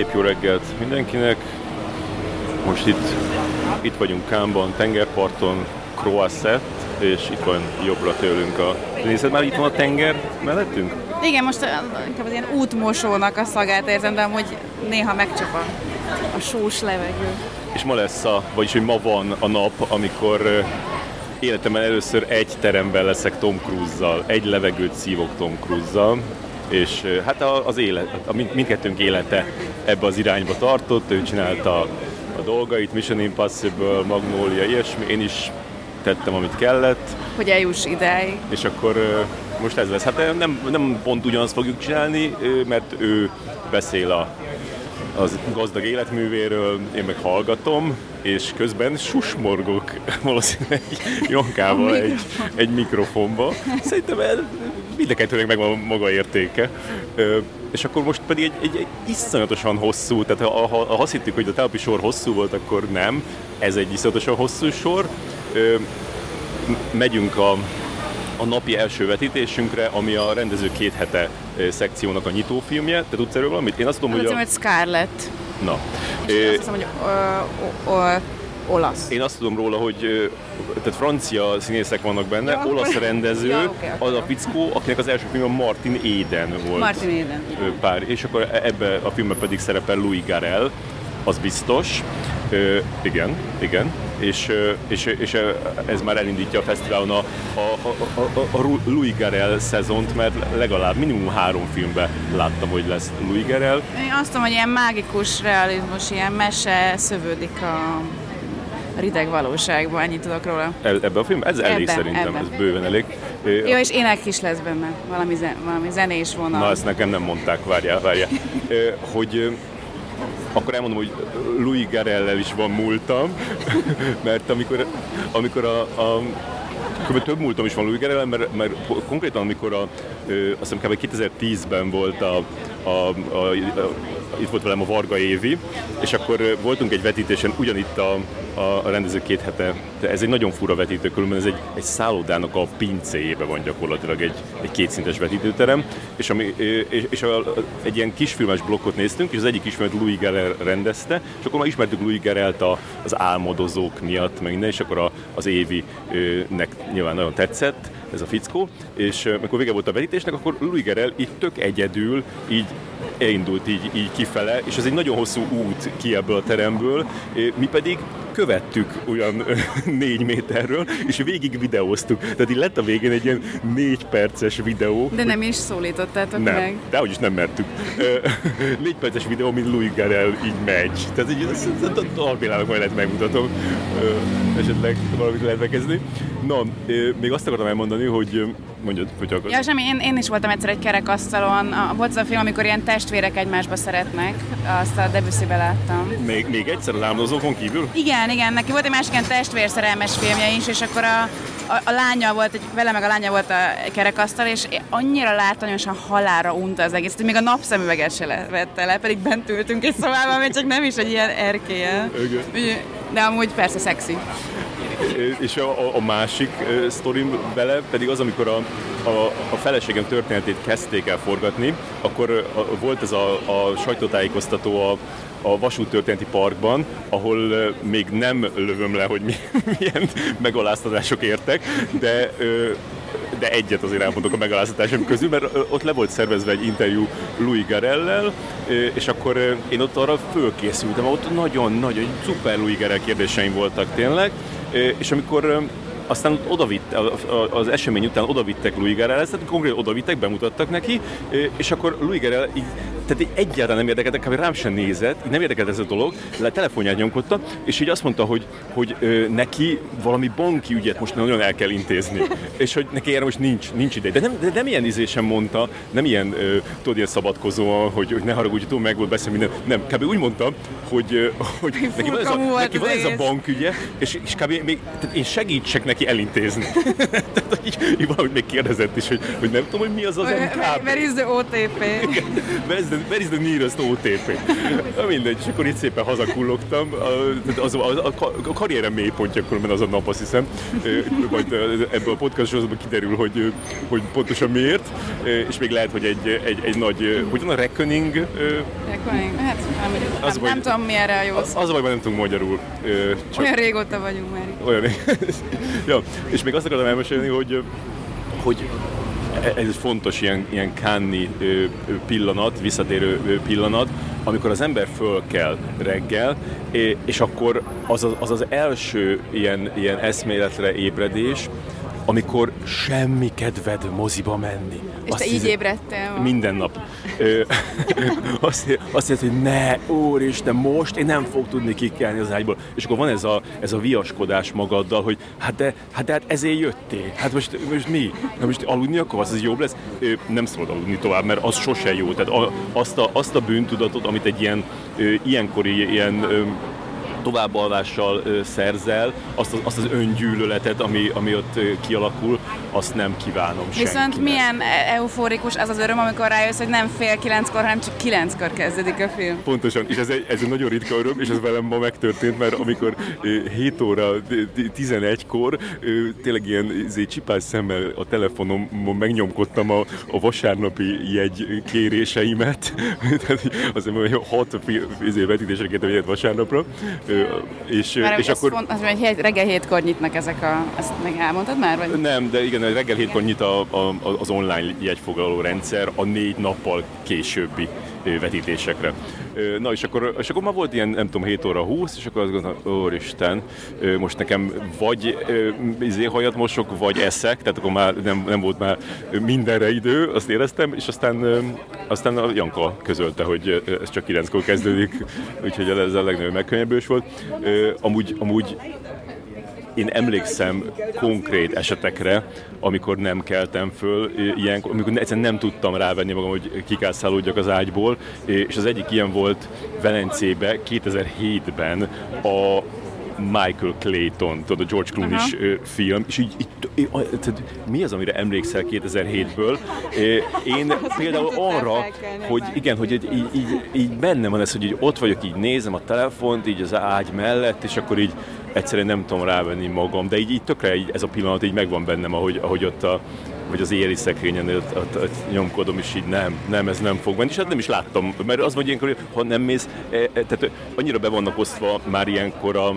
Szép jó reggelt mindenkinek. Most itt, itt vagyunk Kámban, tengerparton, Croisset, és itt van jobbra tőlünk a... Nézed már itt van a tenger mellettünk? Igen, most inkább az ilyen útmosónak a szagát érzem, de amúgy néha megcsap a, a sós levegő. És ma lesz a, vagyis hogy ma van a nap, amikor életemben először egy teremben leszek Tom Cruise-zal, egy levegőt szívok Tom Cruise-zal, és hát az élet, a mindkettőnk élete ebbe az irányba tartott, ő csinálta a dolgait, Mission Impossible, Magnolia, ilyesmi, én is tettem, amit kellett. Hogy eljuss ideig. És akkor most ez lesz. Hát nem, nem pont ugyanazt fogjuk csinálni, mert ő beszél a az gazdag életművéről, én meg hallgatom, és közben susmorgok valószínűleg Jonkával egy, egy mikrofonba. Szerintem el, mind a kettőnek megvan maga értéke. Ö, és akkor most pedig egy, egy, egy iszonyatosan hosszú, tehát ha, ha, ha azt hittük, hogy a telepi sor hosszú volt, akkor nem. Ez egy iszonyatosan hosszú sor. Ö, megyünk a, a napi első vetítésünkre, ami a rendező két hete szekciónak a nyitófilmje. Te tudsz erről valamit? Én azt tudom, hogy, a... hogy Scarlett. Na. És é... azt hiszem, hogy ö, ö, olasz. Én azt tudom róla, hogy tehát francia színészek vannak benne, ja, olasz rendező, ja, okay, okay. az a fickó, akinek az első film a Martin Eden volt. Martin Eden. Pár, és akkor ebbe a filmben pedig szerepel Louis Garel, az biztos. Ö, igen, igen. És, és, és ez már elindítja a fesztiválon a, a, a, a, a Louis Garel szezont, mert legalább minimum három filmben láttam, hogy lesz Louis Garel. Én azt tudom, hogy ilyen mágikus realizmus, ilyen mese szövődik a rideg valóságban, ennyit tudok róla. E, ebbe a film? Ez elég ebbe, szerintem, ebbe. ez bőven elég. Jó, és ének is lesz benne, valami, zen, valami zenés vonal. Na, ezt nekem nem mondták, várjál, várjál. hogy akkor elmondom, hogy Louis Garellel is van múltam, mert amikor, amikor a, a Kb. több múltam is van Louis Garellel, mert, mert konkrétan amikor a, ö, azt hiszem kb. 2010-ben volt a, a, a, a itt volt velem a Varga Évi, és akkor voltunk egy vetítésen ugyanitt a, a rendező két hete. De ez egy nagyon fura vetítő, különben ez egy, egy szállodának a pincéjébe van gyakorlatilag egy, egy kétszintes vetítőterem, és, ami, és, és a, egy ilyen kisfilmes blokkot néztünk, és az egyik ismert Louis Gerel rendezte, és akkor már ismertük Louis Gerelt a, az álmodozók miatt, meg minden, és akkor a, az Évi-nek nyilván nagyon tetszett, ez a fickó, és amikor vége volt a vetítésnek, akkor Louis Gerel így tök egyedül, így elindult így, így kifele, és ez egy nagyon hosszú út ki ebből a teremből, mi pedig követtük olyan négy méterről, és végig videóztuk. Tehát így lett a végén egy ilyen négy perces videó. De nem is szólítottátok nem, meg. De is nem mertük. négy perces videó, mint Louis Garel így megy. Tehát így, Albilának majd lehet megmutatom. Esetleg valamit lehet megkezdeni. Na, még azt akartam elmondani, hogy mondjad, hogy akarsz. Ja, semmi, én, én is voltam egyszer egy kerekasztalon. Volt az a film, amikor ilyen testvérek egymásba szeretnek. Azt a debussy láttam. Még, még egyszer az álmodozókon kívül? Igen, igen. Neki volt egy másik ilyen testvérszerelmes filmje is, és akkor a, a, a lánya volt, egy, vele meg a lánya volt a kerekasztal, és annyira látványosan halára unta az egész, hogy még a napszemüveget se vette le, pedig bent ültünk egy szobában, még csak nem is egy ilyen erkélye. De amúgy persze szexi és a, a másik uh, sztorim vele pedig az, amikor a, a, a feleségem történetét kezdték el forgatni, akkor uh, volt ez a, a sajtótájékoztató a, a vasúttörténeti parkban, ahol még nem lövöm le, hogy mi, milyen megaláztatások értek, de de egyet azért elmondok a megalázatásom közül, mert ott le volt szervezve egy interjú Louis Garellel, és akkor én ott arra fölkészültem, ott nagyon-nagyon szuper Louis Garell kérdéseim voltak tényleg, és amikor aztán odavitt, az esemény után odavittek Louis Garrel, tehát konkrétan odavittek, bemutattak neki, és akkor Louis Garrel így tehát így egyáltalán nem érdekelt, kb. rám sem nézett, így nem érdekelt ez a dolog, le telefonját nyomkodta, és így azt mondta, hogy, hogy ö, neki valami banki ügyet most nagyon el kell intézni, és hogy neki erre most nincs, nincs ide. De nem, de nem ilyen izésen mondta, nem ilyen, ö, tudod, ilyen szabadkozóan, hogy, hogy ne haragudj, tudom, meg volt beszélni minden. Nem, kb. úgy mondta, hogy, hogy neki van ez a, neki van ez a bankügye, és, és kb. még, tehát én segítsek neki elintézni. tehát így, így valahogy még kérdezett is, hogy, hogy nem tudom, hogy mi az az MKB. Where is the OTP? Igen, where is the nearest OTP? Na mindegy, és akkor itt szépen hazakullogtam. A, az, a, a, a karrierem mélypontja akkor az a nap, azt hiszem. Majd ebből a podcast sorozatban kiderül, hogy, hogy pontosan miért. És még lehet, hogy egy, egy, egy nagy, hogy van a reckoning? Reckoning? Hát nem, az nem, nem tudom, mi erre a jó Az a baj, nem tudunk magyarul. Csak... Olyan régóta vagyunk már. Olyan ja, és még azt akartam elmesélni, hogy hogy ez egy fontos ilyen, ilyen kánni pillanat, visszatérő pillanat, amikor az ember föl kell reggel, és akkor az az, az, az első ilyen, ilyen eszméletre ébredés, amikor semmi kedved moziba menni. És azt te így ébredtél? Minden nap. azt, azt jelenti, hogy ne, úristen, most én nem fog tudni kikelni az ágyból. És akkor van ez a, ez a viaskodás magaddal, hogy hát de, hát de hát ezért jöttél. Hát most, most mi? Na most aludni akarsz, az jobb lesz? Nem szabad aludni tovább, mert az sose jó. Tehát azt, a, azt a bűntudatot, amit egy ilyen ilyenkori ilyen továbbalvással szerzel, azt az, azt az öngyűlöletet, ami, ami ott kialakul, azt nem kívánom Viszont senkinek. milyen e- euforikus az az öröm, amikor rájössz, hogy nem fél kilenckor, hanem csak kilenckor kezdődik a film. Pontosan, és ez egy, ez egy nagyon ritka öröm, és ez velem ma megtörtént, mert amikor 7 óra 11-kor tényleg ilyen izé, csipás szemmel a telefonomon megnyomkodtam a, a vasárnapi jegy kéréseimet, tehát azért hat izé, vetítésre kértem vasárnapra, és, Már és akkor... Font, az, hogy reggel hétkor nyitnak ezek a... Ezt meg elmondtad már? Vagy? Nem, de igen, reggel hétkor nyit a, a, az online jegyfoglaló rendszer a négy nappal későbbi vetítésekre. Na és akkor, és akkor már volt ilyen, nem tudom, 7 óra 20, és akkor azt gondoltam, úristen, most nekem vagy izé hajat mosok, vagy eszek, tehát akkor már nem, nem volt már mindenre idő, azt éreztem, és aztán, aztán a Janka közölte, hogy ez csak 9-kor kezdődik, úgyhogy ez a legnagyobb megkönnyebbős volt. Amúgy, amúgy én emlékszem konkrét esetekre, amikor nem keltem föl, ilyen, amikor egyszerűen nem tudtam rávenni magam, hogy kikászálódjak az ágyból, és az egyik ilyen volt Velencébe 2007-ben a Michael Clayton, tudod, a George Clooney-s film, és így, így, így, mi az, amire emlékszel 2007-ből? Én például arra, hogy igen, hogy így, így, így, bennem van ez, hogy így ott vagyok, így nézem a telefont, így az ágy mellett, és akkor így egyszerűen nem tudom rávenni magam, de így, így tökre így, ez a pillanat így megvan bennem, ahogy, ahogy ott a, vagy az éri szekrényen ott, ott, ott nyomkodom, és így nem, nem, ez nem fog menni, és hát nem is láttam, mert az vagy ilyenkor, ha nem mész, e, e, tehát annyira be vannak osztva már ilyenkor a,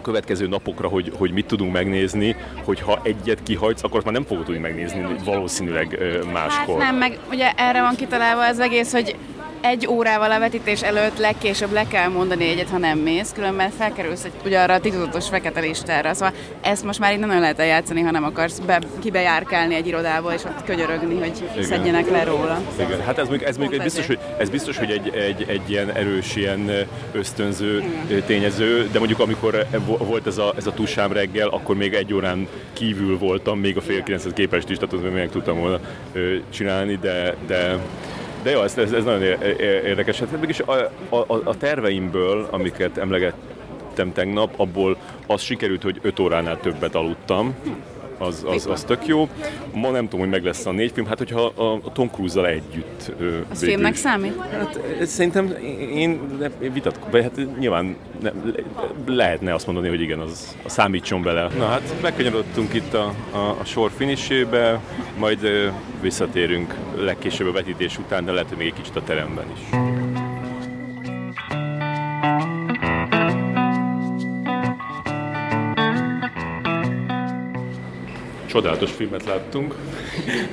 a következő napokra, hogy, hogy mit tudunk megnézni, hogy ha egyet kihagysz, akkor már nem fogod tudni megnézni valószínűleg máskor. Hát nem, meg ugye erre van kitalálva az egész, hogy egy órával a vetítés előtt legkésőbb le kell mondani egyet, ha nem mész, különben felkerülsz egy, ugye arra a titokzatos fekete listára. Szóval ezt most már így nem lehet eljátszani, ha nem akarsz be, kibejárkálni egy irodába, és ott könyörögni, hogy Igen. szedjenek le róla. Igen, hát ez még, ez még biztos, hogy, ez biztos, hogy egy, egy, egy ilyen erős, ilyen ösztönző Igen. tényező, de mondjuk amikor volt ez a, ez a tusám reggel, akkor még egy órán kívül voltam, még a fél kilenchez képest is, tehát azt meg tudtam volna csinálni, de, de de jó, ez, ez, ez nagyon érdekes. Hát mégis a, a, a terveimből, amiket emlegettem tegnap, abból az sikerült, hogy 5 óránál többet aludtam az, az, az tök jó. Ma nem tudom, hogy meg lesz a négy film, hát hogyha a, a Tom Cruise-zal együtt Az végül. filmnek számít? Hát szerintem én, én vitatkozom, vagy hát nyilván ne, lehetne azt mondani, hogy igen, az a számítson bele. Na hát megkanyarodtunk itt a, a, a sor finisébe, majd visszatérünk legkésőbb a vetítés után, de lehet, hogy még egy kicsit a teremben is. Csodálatos filmet láttunk,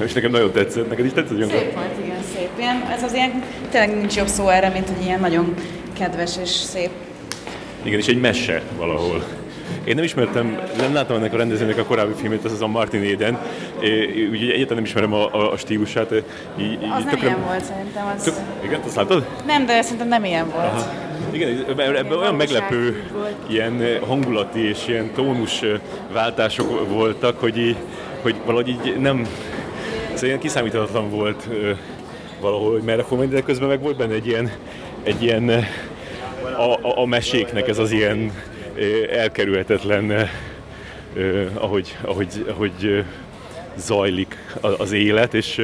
és nekem nagyon tetszett. Neked is tetszett? Szép volt, igen, szép. Ilyen, ez az ilyen, tényleg nincs jobb szó erre, mint hogy ilyen nagyon kedves és szép. Igen, és egy mese valahol. Én nem ismertem, nem láttam ennek a rendezőnek a korábbi filmét, ez az a Martin Eden, úgyhogy egyáltalán nem ismerem a, a, a stílusát. Így, így, az nem ilyen volt szerintem. Az... Tök, igen, azt láttad? Nem, de szerintem nem ilyen volt. Aha. Igen, ebben olyan meglepő ilyen hangulati és ilyen tónus váltások voltak, hogy, így, hogy valahogy így nem, szóval ilyen kiszámíthatatlan volt valahol, hogy merre fog menni, de közben meg volt benne egy ilyen, egy ilyen a, a, a meséknek ez az ilyen elkerülhetetlen, ahogy, ahogy, ahogy zajlik az élet, és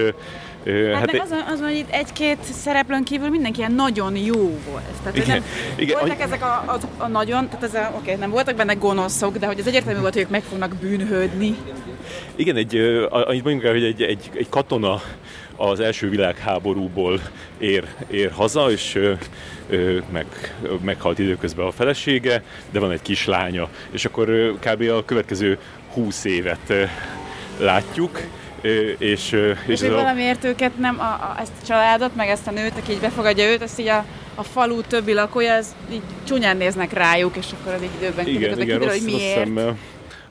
Hát, hát az, az, hogy itt egy-két szereplőn kívül mindenki ilyen nagyon jó volt. Tehát, igen, nem, igen, voltak a... ezek a, a, a nagyon, tehát ez a, oké, nem voltak benne gonoszok, de hogy az egyértelmű volt, hogy ők meg fognak bűnhődni. Igen, egy, annyit mondjuk el, hogy egy, egy, egy katona az első világháborúból ér, ér haza, és ö, ö, meg, meghalt időközben a felesége, de van egy kislánya, és akkor ö, kb. a következő húsz évet ö, látjuk, és, és, és hogy valamiért őket nem, a, a, ezt a családot, meg ezt a nőt, aki így befogadja őt, azt így a, a falu többi lakója, az így csúnyán néznek rájuk, és akkor az így időben igen, igen, kiderül, rossz, hogy miért. Rossz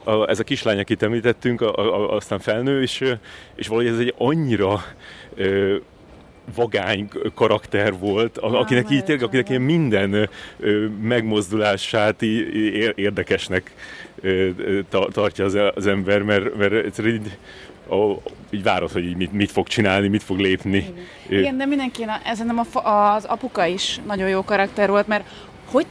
a, ez a kislány, akit említettünk, a, a, aztán felnő, és, és valahogy ez egy annyira ö, vagány karakter volt, akinek így tényleg, akinek ilyen minden ö, megmozdulását í, érdekesnek ö, tartja az, az ember, mert, mert egyszerűen így, ó, így várod, hogy így mit, mit fog csinálni, mit fog lépni. Igen, Igen de mindenkinek, ez nem az apuka is nagyon jó karakter volt, mert hogy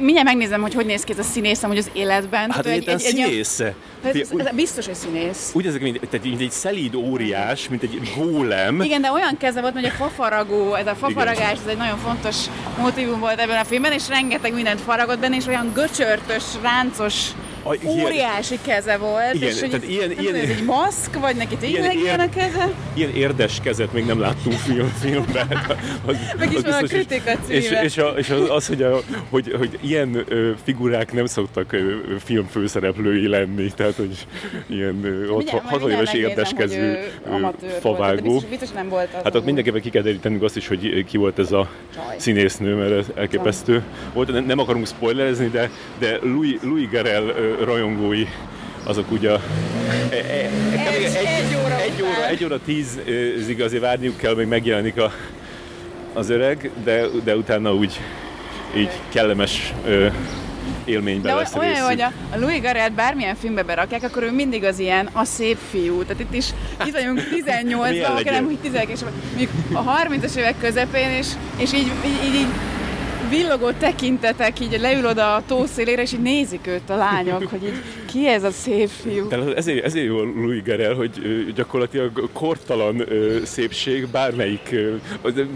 mindjárt megnézem, hogy hogy néz ki ez a színész hogy az életben. Hát egy, egy, színész. Egy, ez, biztos, hogy színész. Úgy ezek, mint, tehát, mint egy szelíd óriás, mint egy gólem. Igen, de olyan keze volt, hogy a fafaragó, ez a fafaragás, ez egy nagyon fontos motivum volt ebben a filmben, és rengeteg mindent faragott benne, és olyan göcsörtös, ráncos a, óriási keze volt, igen, és hogy tehát ilyen, ilyen, ez egy maszk, vagy neki tényleg ilyen, ilyen a keze? Ilyen érdes kezet még nem láttunk film, filmben. Az, Meg is van a kritika És, és, a, és az, az hogy, a, hogy, hogy ilyen ö, figurák nem szoktak ö, film főszereplői lenni, tehát hogy ilyen ö, ott 60 éves érdeskezű favágó. Biztos, biztos nem volt az Hát ott mindenképpen ki kell derítenünk azt is, hogy ki volt ez a Csaj. színésznő, mert ez elképesztő volt. Nem, nem akarunk spoilerezni, de, de Louis, Louis Garel rajongói azok ugye e, e, egy, egy, egy, óra egy, óra, egy óra tízig azért várniuk kell, még megjelenik a, az öreg, de, de utána úgy így kellemes ö, élményben De lesz olyan jó, hogy a, a Louis Garrett bármilyen filmbe berakják, akkor ő mindig az ilyen a szép fiú. Tehát itt is itt vagyunk 18-ban, akár nem, hogy 19 a 30-as évek közepén, és, és így, így, így, így villogó tekintetek, így leül oda a tó szélére, és így nézik őt a lányok, hogy így ki ez a szép fiú. Tehát ezért, ezért jó Louis Gerel, hogy gyakorlatilag kortalan szépség bármelyik,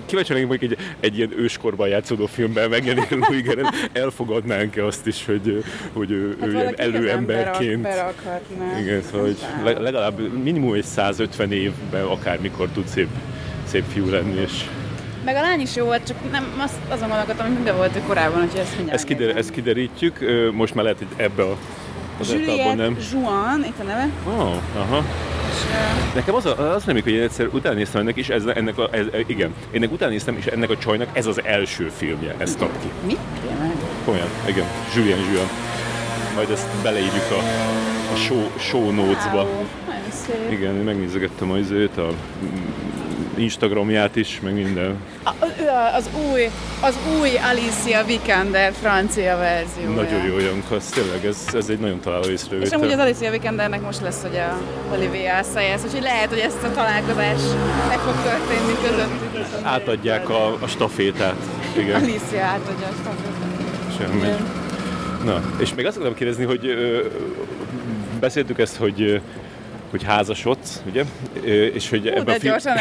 kíváncsi lennék mondjuk egy, egy ilyen őskorban játszódó filmben megjelenik Louis Gerel, elfogadnánk-e azt is, hogy, hogy ő, hát ő ilyen előemberként. Berak, igen, szóval hogy legalább minimum egy 150 évben akármikor tud szép, szép fiú lenni, és meg a lány is jó volt, csak nem, azt, azon gondolkodtam, hogy minden volt korábban, hogy ezt mindjárt ezt, kider, ezt kiderítjük, most már lehet, hogy ebbe a az Juliette nem. Juan, itt a neve. Oh, aha. Nekem az, a, az nem hogy én egyszer utána néztem ennek, és ez, ennek a, ez, igen, ennek utána néztem, és ennek a csajnak ez az első filmje, ez kap ki. Mi? Tényleg? Komolyan, igen, Julien Juan. Majd ezt beleírjuk a, a show, show notes-ba. Wow, igen, megnézegettem az őt, a Instagramját is, meg minden. A, az új, az új Alicia Vikander francia verzió. Nagyon jó Jankasz, tényleg ez, ez egy nagyon találó észrevétel. És amúgy az Alicia Vikandernek most lesz hogy a Olivia Assayas, úgyhogy lehet, hogy ezt a találkozás meg fog történni közöttük. Átadják a, a stafétát. Igen. Alicia átadja a stafétát. Semmi. Na, és még azt akarom kérdezni, hogy ö, beszéltük ezt, hogy hogy házasodsz, ugye? És hogy Hú, ebben a film... gyorsan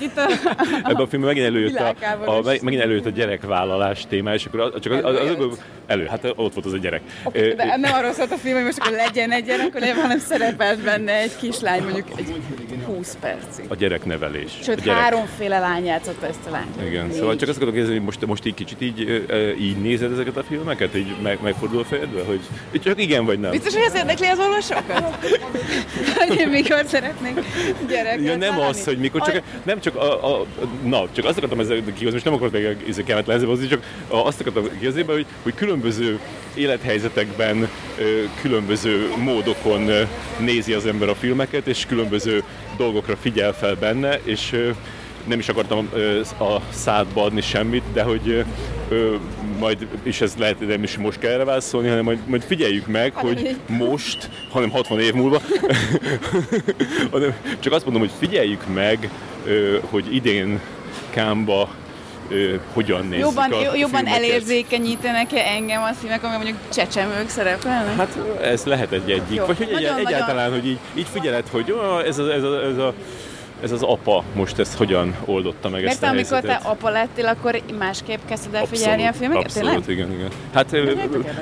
itt a... ebben a filmben megint előjött a, a, megint előjött a gyerekvállalás téma, és akkor csak az, az, az, elő, hát ott volt az a gyerek. Okay, de nem arról szólt a film, hogy most akkor legyen egy gyerek, hanem szerepelt benne egy kislány, mondjuk egy 20 percig. A gyereknevelés. Sőt, a gyerek... háromféle lány játszotta ezt a lányt. Igen, Négy. szóval csak azt akarok kérdezni, hogy most, most így kicsit így, így nézed ezeket a filmeket, így meg, megfordul a fejedbe, hogy csak igen vagy nem. Biztos, hogy ez érdekli az olvasókat? mikor szeretnék gyereket ja, nem az, hogy mikor, csak, nem csak a, a, na, csak azt akartam ezzel kihozni, most nem akartam ezzel kelletlen csak azt akartam kihozni, hogy, hogy különböző élethelyzetekben különböző módokon nézi az ember a filmeket, és különböző dolgokra figyel fel benne, és nem is akartam a szádba adni semmit, de hogy majd, és ez lehet, nem is most kell erre válaszolni, hanem majd, majd figyeljük meg, hogy most, hanem 60 év múlva, csak azt mondom, hogy figyeljük meg, hogy idén Kámba ö, hogyan nézik jobban, a Jobban elérzékenyítenek-e engem a színek, ami mondjuk csecsemők szerepelnek? Hát ez lehet egy egyik. Jó, Vagy hogy egy, egyáltalán, hogy így, így figyeled, hogy ó, ez a, ez a, ez a ez az apa most ezt hogyan oldotta meg Mert ezt a amikor helyzetet? te apa lettél, akkor másképp kezdted el figyelni a filmeket? Abszolút, Tényleg? igen, igen. Hát ö,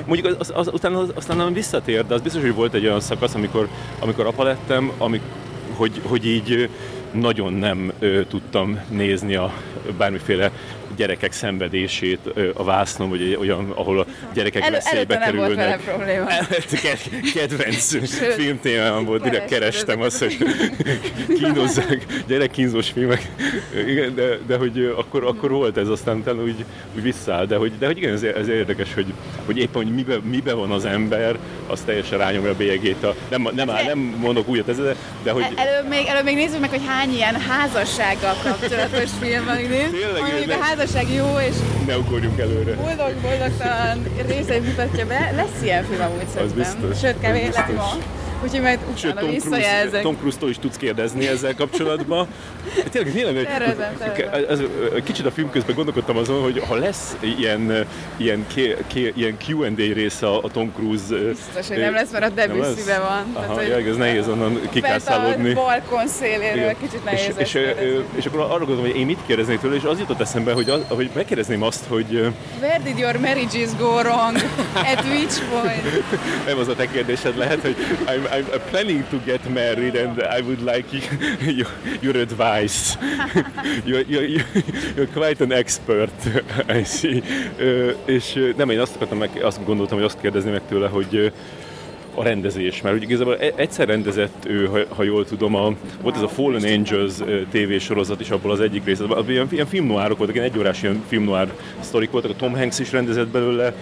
mondjuk az, az, utána az, aztán nem visszatér, de az biztos, hogy volt egy olyan szakasz, amikor, amikor apa lettem, amik, hogy, hogy így nagyon nem ö, tudtam nézni a bármiféle gyerekek szenvedését a vásznon, vagy olyan, ahol a gyerekek veszélybe előtte nem volt kerülnek. probléma. Ke- kedvenc filmtémám volt, direkt kerestem azt, hogy kínozzák, gyerekkínzós filmek. Igen, de, de hogy akkor, akkor volt ez, aztán utána úgy, úgy visszáll. De hogy, de hogy igen, ez, ez érdekes, hogy, hogy éppen, hogy mibe, mibe van az ember, az teljesen rányomja a bélyegét. A, nem, nem, áll, nem mondok újat ez, de, de hogy... El- Előbb még, előbb még nézzük meg, hogy hány ilyen házassággal kapcsolatos film van idén. Tényleg, ne- a házasság jó és Ne ugorjunk előre. boldog, boldogtalan részeit mutatja be. Lesz ilyen film amúgy szerintem. biztos, Sőt, az kevés ma. Úgyhogy majd Sőt, utána Tom Cruise. Tom Cruise-tól is tudsz kérdezni ezzel kapcsolatban. Tényleg, tényleg, Tervezem, tervezem. ez, ez, kicsit a film közben gondolkodtam azon, hogy ha lesz ilyen, ilyen, K, K, ilyen Q&A része a, Tom Cruise... Biztos, hogy nem lesz, mert a Debussy-be van. Aha, Tehát, hogy ja, ez nehéz onnan Fent a kikászálódni. balkon széléről kicsit nehéz és, és, és, akkor arra gondolom, hogy én mit kérdeznék tőle, és az jutott eszembe, hogy, az, hogy megkérdezném azt, hogy Where did your marriages go wrong? At which point? nem az a te kérdésed lehet, hogy I'm, I'm planning to get married and I would like your, your advice. You're, you're, you're quite an expert, I see. És nem, én azt akartam meg, azt gondoltam, hogy azt kérdezni meg tőle, hogy a rendezés, mert ugye igazából e- egyszer rendezett ő, ha, ha jól tudom, a, volt ez a Fallen Angels tévésorozat is, abból az egyik rész, abban ilyen, ilyen filmnoárok voltak, ilyen egyórás ilyen filmnoár sztorik voltak, a Tom Hanks is rendezett belőle,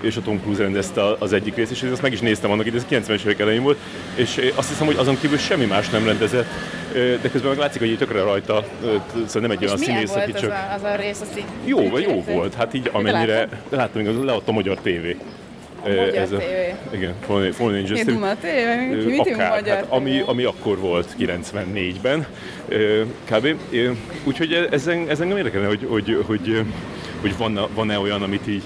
és a Tom Cruise rendezte az egyik részt, és azt meg is néztem annak, hogy ez 90-es évek elején volt, és azt hiszem, hogy azon kívül semmi más nem rendezett, de közben meg látszik, hogy tökre rajta, szóval nem egy olyan színész, aki az csak... a, az a rész? Azt így Jó, vagy jó volt, hát így amennyire, láttad? láttam, hogy a magyar tévé. Magyar tévé. Igen, Fallen Fallen Angels Mit ünk Akár, magyar hát ami, ami akkor volt 94-ben, ö, kb. Úgyhogy ez, ez engem érdekelne, hogy, hogy, hogy, hogy van, van-e olyan, amit így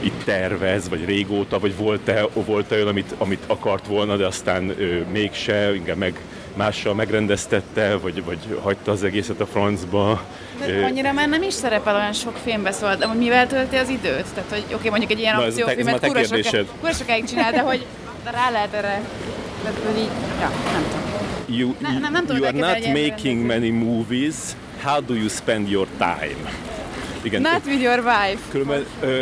itt tervez, vagy régóta, vagy volt-e, volt-e olyan, amit, amit akart volna, de aztán ö, mégse, inkább meg mással megrendeztette, vagy, vagy hagyta az egészet a francba. De annyira már nem is szerepel olyan sok filmbe, szóval de mivel tölti az időt? Tehát, hogy oké, mondjuk egy ilyen Na, akciófilmet kurva soká- kérdésed. kurva sokáig csinál, de hogy rá lehet erre, tehát, hogy így, ja, nem tudom. You, Ne- nem- nem you are not making many movies. How do you spend your time? Igen. Not with your wife. Különben, ö,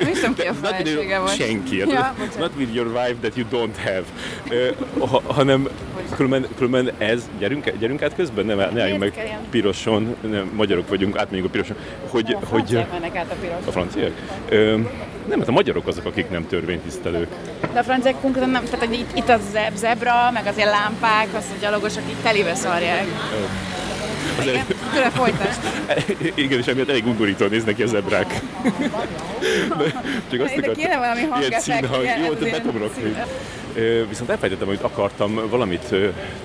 Nem is tudom ki a not with felesége volt. senki, Ja, not with your wife that you don't have, ö, ha, hanem különben, különben ez, gyerünk, gyerünk át közben, ne, ne álljunk meg ilyen? piroson, nem, magyarok vagyunk, átmegyünk a piroson, hogy, A hogy mennek át a piros. a franciák? Ö, nem, hát a magyarok azok, akik nem törvénytisztelők. De a franciák konkrétan nem, tehát hogy itt, itt a zeb, zebra, meg az ilyen lámpák, az a gyalogosok így telibe szarják. Az tőle folytasd. Igen, és emiatt elég undorító néznek ki a zebrák. Csak azt akartam- kéne valami ilyen- jó, de be tudom rakni. Viszont elfelejtettem, hogy akartam valamit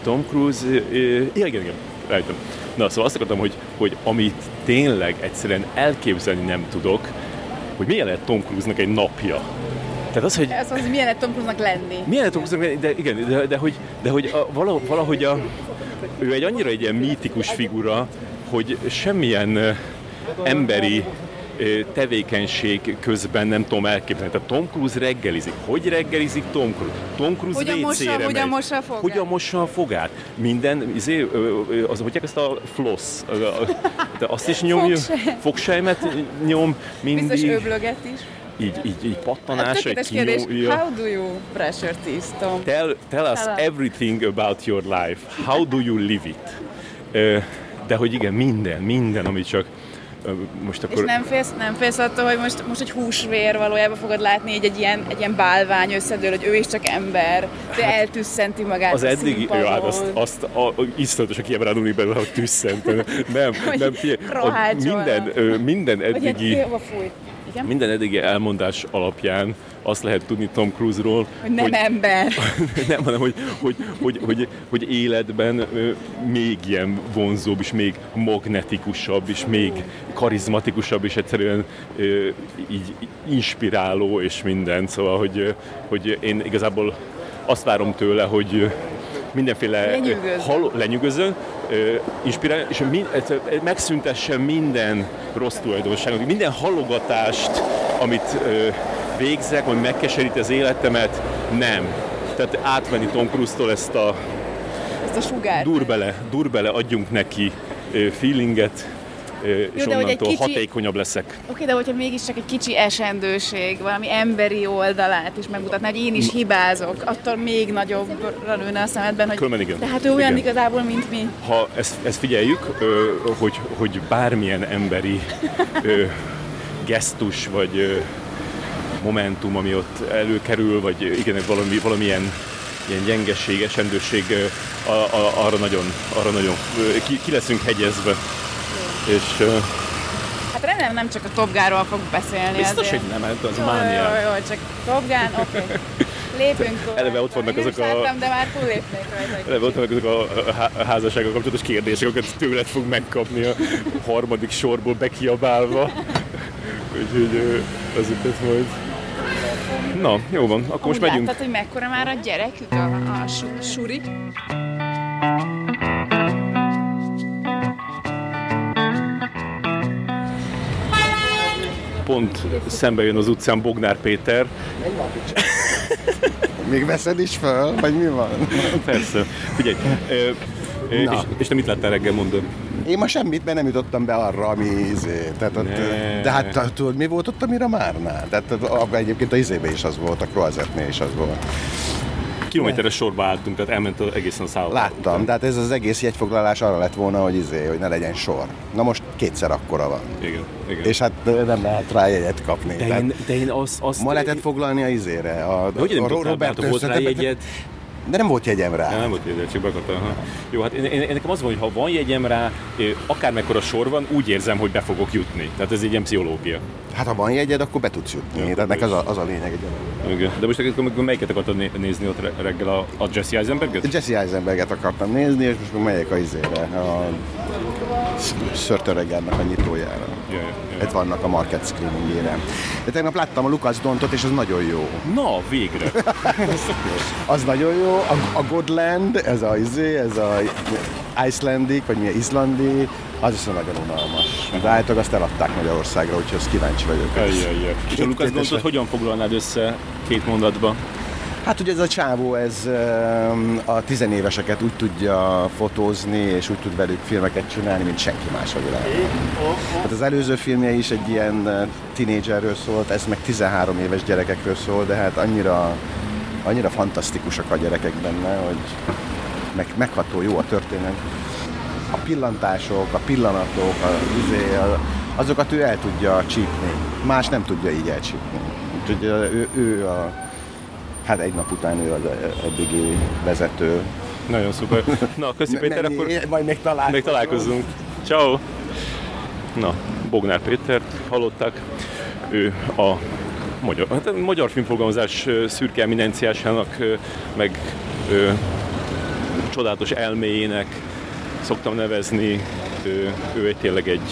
Tom Cruise, igen, igen, igen, rájöttem. Na, szóval azt akartam, hogy, hogy amit tényleg egyszerűen elképzelni nem tudok, hogy milyen lehet Tom Cruise-nak egy napja. Tehát az, hogy Ez az, hogy milyen egy Tom Cruise-nak lenni. milyen lehet Tom Cruise-nak, de igen, de, de hogy, de hogy a, valahogy, valahogy a, ő egy annyira egy ilyen mítikus figura, hogy semmilyen emberi tevékenység közben nem tudom elképzelni. Tehát Tom Cruise reggelizik. Hogy reggelizik Tom Cruise? Tom Cruise Hogyan mossa- WC-re hogyan megy. mossa a fogát? Hogyan mossa a fogát? Minden, izé, az, hogy ezt a floss, de azt is nyomja, Fogsej. fogsejmet nyom mindig. Biztos öblöget is. Így, így, így Hát pattanás, tökéletes egy kérdés. kinyomja. How do you your teeth, Tom? Tell, tell us Tell us. everything about your life. How do you live it? Ö, De hogy igen, minden, minden, ami csak most És akkor... nem félsz, nem félsz attól, hogy most, most egy húsvér valójában fogod látni így egy ilyen, egy ilyen bálvány összedől, hogy ő is csak ember, de eltüsszenti magát az a eddigi, jó, hát azt, azt a, a, iszonyatosan kiábrándulni belőle, hogy tüsszent. Nem, nem, figyelj, a, minden, ö, minden Vagy egy eddigi, félva fújt. Igen? minden eddigi elmondás alapján azt lehet tudni Tom Cruise-ról, Hogy nem ember. nem, hanem hogy, hogy, hogy, hogy, hogy életben még ilyen vonzóbb, és még magnetikusabb, és még karizmatikusabb, és egyszerűen így inspiráló, és minden. Szóval, hogy, hogy én igazából azt várom tőle, hogy, mindenféle Lenyűgöző. hal, inspirál, és mi, ez- ez megszüntesse minden rossz tulajdonságot, minden halogatást, amit végzek, vagy megkeserít az életemet, nem. Tehát átvenni Tom Cruise-tól ezt a Ezt a sugárt. dur bele, dur bele, adjunk neki feelinget, és de hogy egy onnantól kicsi- hatékonyabb leszek. Oké, de hogyha mégiscsak egy kicsi esendőség, valami emberi oldalát is megmutatná, hogy én is hibázok, attól még nagyobbra lőne a szemedben, hogy Különben igen. tehát ő olyan Igen. igazából, mint mi. ha ezt, ezt figyeljük, hogy, hogy bármilyen emberi gesztus vagy momentum, ami ott előkerül, vagy igen, valami, valamilyen ilyen gyengeség, esendőség, a, a, arra nagyon, arra nagyon ki, ki leszünk hegyezve. És Hát remélem nem csak a Top Gun-ról beszélni. biztos, azért. hogy nem, hát az Jó, jó, mánia. jó, csak Top Gun, oké. Lépünk tovább. Eleve ott vannak azok a- láttam, de már túllépnék rajta. Eleve ott vannak azok a a há- házassággal kapcsolatos kérdések, amiket tőled fog megkapni a harmadik sorból bekiabálva. Úgyhogy ö, azokat majd... Na, jó van, akkor most megyünk. láttad, hogy mekkora már a gyerekük, a, a su- suri? Pont szembe jön az utcán Bognár Péter. Még veszed is föl, vagy mi van? Persze. Figyelj, ö, ö, Na. és, és te mit láttál reggel, mondod? Én ma semmit, mert nem jutottam be arra, ami izé. Tehát ott, Ne. de hát tudod, mi volt ott a Miramárnál? Tehát abban egyébként a izébe is az volt, a Croisetnél is az volt. Kilométeres sorba álltunk, tehát elment az egészen a. Láttam, de hát ez az egész jegyfoglalás arra lett volna, hogy izé, hogy ne legyen sor. Na most kétszer akkora van. Igen, igen. És hát nem lehet rá jegyet kapni. de, én, de én azt... azt ma lehetett foglalni a izére. A, de hogy nem a tudtál, hát, volt rá jegyed? De nem volt jegyem rá. Ja, nem volt jegyed, csak beakadtam. Aha. Jó, hát én, én, én, nekem az van, hogy ha van jegyem rá, akármekkora sor van, úgy érzem, hogy be fogok jutni. Tehát ez egy ilyen pszichológia. Hát ha van jegyed, akkor be tudsz jutni. Tehát nek az a, az a lényeg egy Igen. De most akkor melyiket akartad né- nézni ott re- reggel a, a Jesse Eisenberget? Jesse Eisenberget akartam nézni, és most megyek a izére, a Szörtöregernek a nyitójára. Ja, ja, ja. Itt vannak a market screeningére. De tegnap láttam a Lucas Dontot, és az nagyon jó. Na, végre! Az nagyon jó. A, a Godland, ez a izé, ez a Icelandic, vagy mi Iszlandi, az is nagyon unalmas. De általában azt eladták Magyarországra, úgyhogy azt kíváncsi vagyok. Ajjajjaj. És a két Dontot hogyan foglalnád össze két mondatba? Hát ugye ez a csávó, ez a tizenéveseket úgy tudja fotózni, és úgy tud velük filmeket csinálni, mint senki más a világon. Hát az előző filmje is egy ilyen tinédzserről szólt, ez meg 13 éves gyerekekről szól, de hát annyira, annyira fantasztikusak a gyerekek benne, hogy meg, megható jó a történet. A pillantások, a pillanatok, a, izé, azokat ő el tudja csípni. Más nem tudja így elcsípni. Úgyhogy ő, ő a, hát egy nap után ő az eddigi vezető. Nagyon szuper. Na, köszi Péter, akkor Majd még találkozunk. még találkozunk. Ciao. Na, Bognár Péter, hallották. Ő a magyar, hát a magyar filmforgalmazás ö, szürke eminenciásának, meg ö, csodálatos elméjének szoktam nevezni. Ő, ő egy tényleg egy,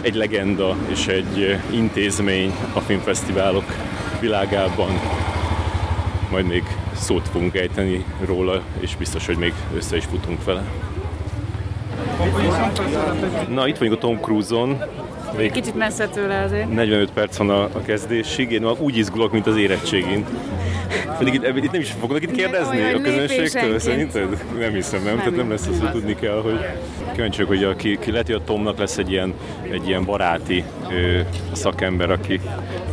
egy legenda és egy intézmény a filmfesztiválok világában. Majd még szót fogunk ejteni róla, és biztos, hogy még össze is futunk vele. Na, itt vagyunk a Tom Cruise-on. Még Kicsit messze tőle azért. 45 perc van a, a kezdésig, én már úgy izgulok, mint az érettségén. Pedig itt, itt nem is fognak itt kérdezni olyan a közönségtől, szerinted? Nem hiszem, nem, tehát nem lesz az, hogy tudni kell, hogy kíváncsi hogy a, ki, ki lehet, hogy a Tomnak lesz egy ilyen, egy ilyen baráti ö, szakember, aki,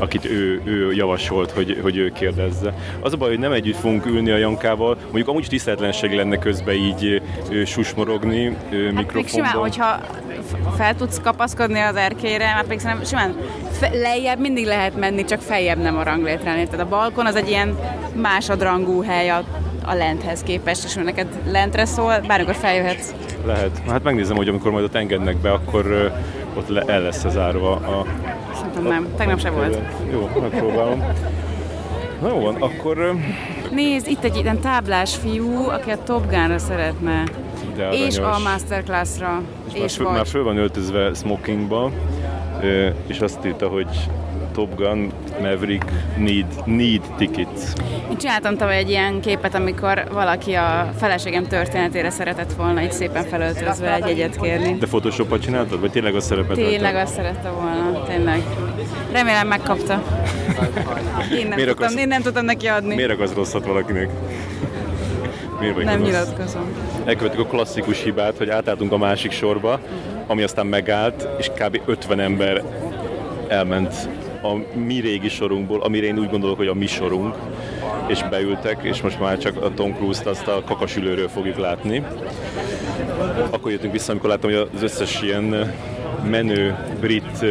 akit ő, ő javasolt, hogy, hogy ő kérdezze. Az a baj, hogy nem együtt fogunk ülni a Jankával, mondjuk amúgy is tiszteletlenség lenne közben így ö, susmorogni ö, Hát még simán, mikrofonban. hogyha fel tudsz kapaszkodni az erkére, már pedig szerintem simán fe- lejjebb mindig lehet menni, csak feljebb nem a ranglétrán. Tehát a balkon az egy ilyen másodrangú hely a, a lenthez képest, és neked lentre szól, bármikor feljöhetsz. Lehet. Hát megnézem, hogy amikor majd ott engednek be, akkor ott le, el lesz zárva a... Szerintem nem, tegnap se volt. Jó, megpróbálom. Na jó van, akkor... Nézd, itt egy ilyen táblás fiú, aki a Top Gunra szeretne. De És a. Masterclassra. És már, És föl, már föl van öltözve smokingba, és azt írta, hogy Top Gun Maverick need, need tickets. Én csináltam tavaly egy ilyen képet, amikor valaki a feleségem történetére szeretett volna így szépen felöltözve egy jegyet kérni. De photoshop csináltad? Vagy tényleg azt szerepet Tényleg azt szerette volna, tényleg. Remélem megkapta. Én nem, tudtam, akarsz- én nem tudtam neki adni. Miért akarsz rosszat valakinek? Miért vagy Nem rossz? nyilatkozom. Elkövettük a klasszikus hibát, hogy átálltunk a másik sorba, ami aztán megállt, és kb. 50 ember elment a mi régi sorunkból, amire én úgy gondolok, hogy a mi sorunk, és beültek, és most már csak a Tom Cruise-t azt a kakasülőről fogjuk látni. Akkor jöttünk vissza, amikor láttam, hogy az összes ilyen menő brit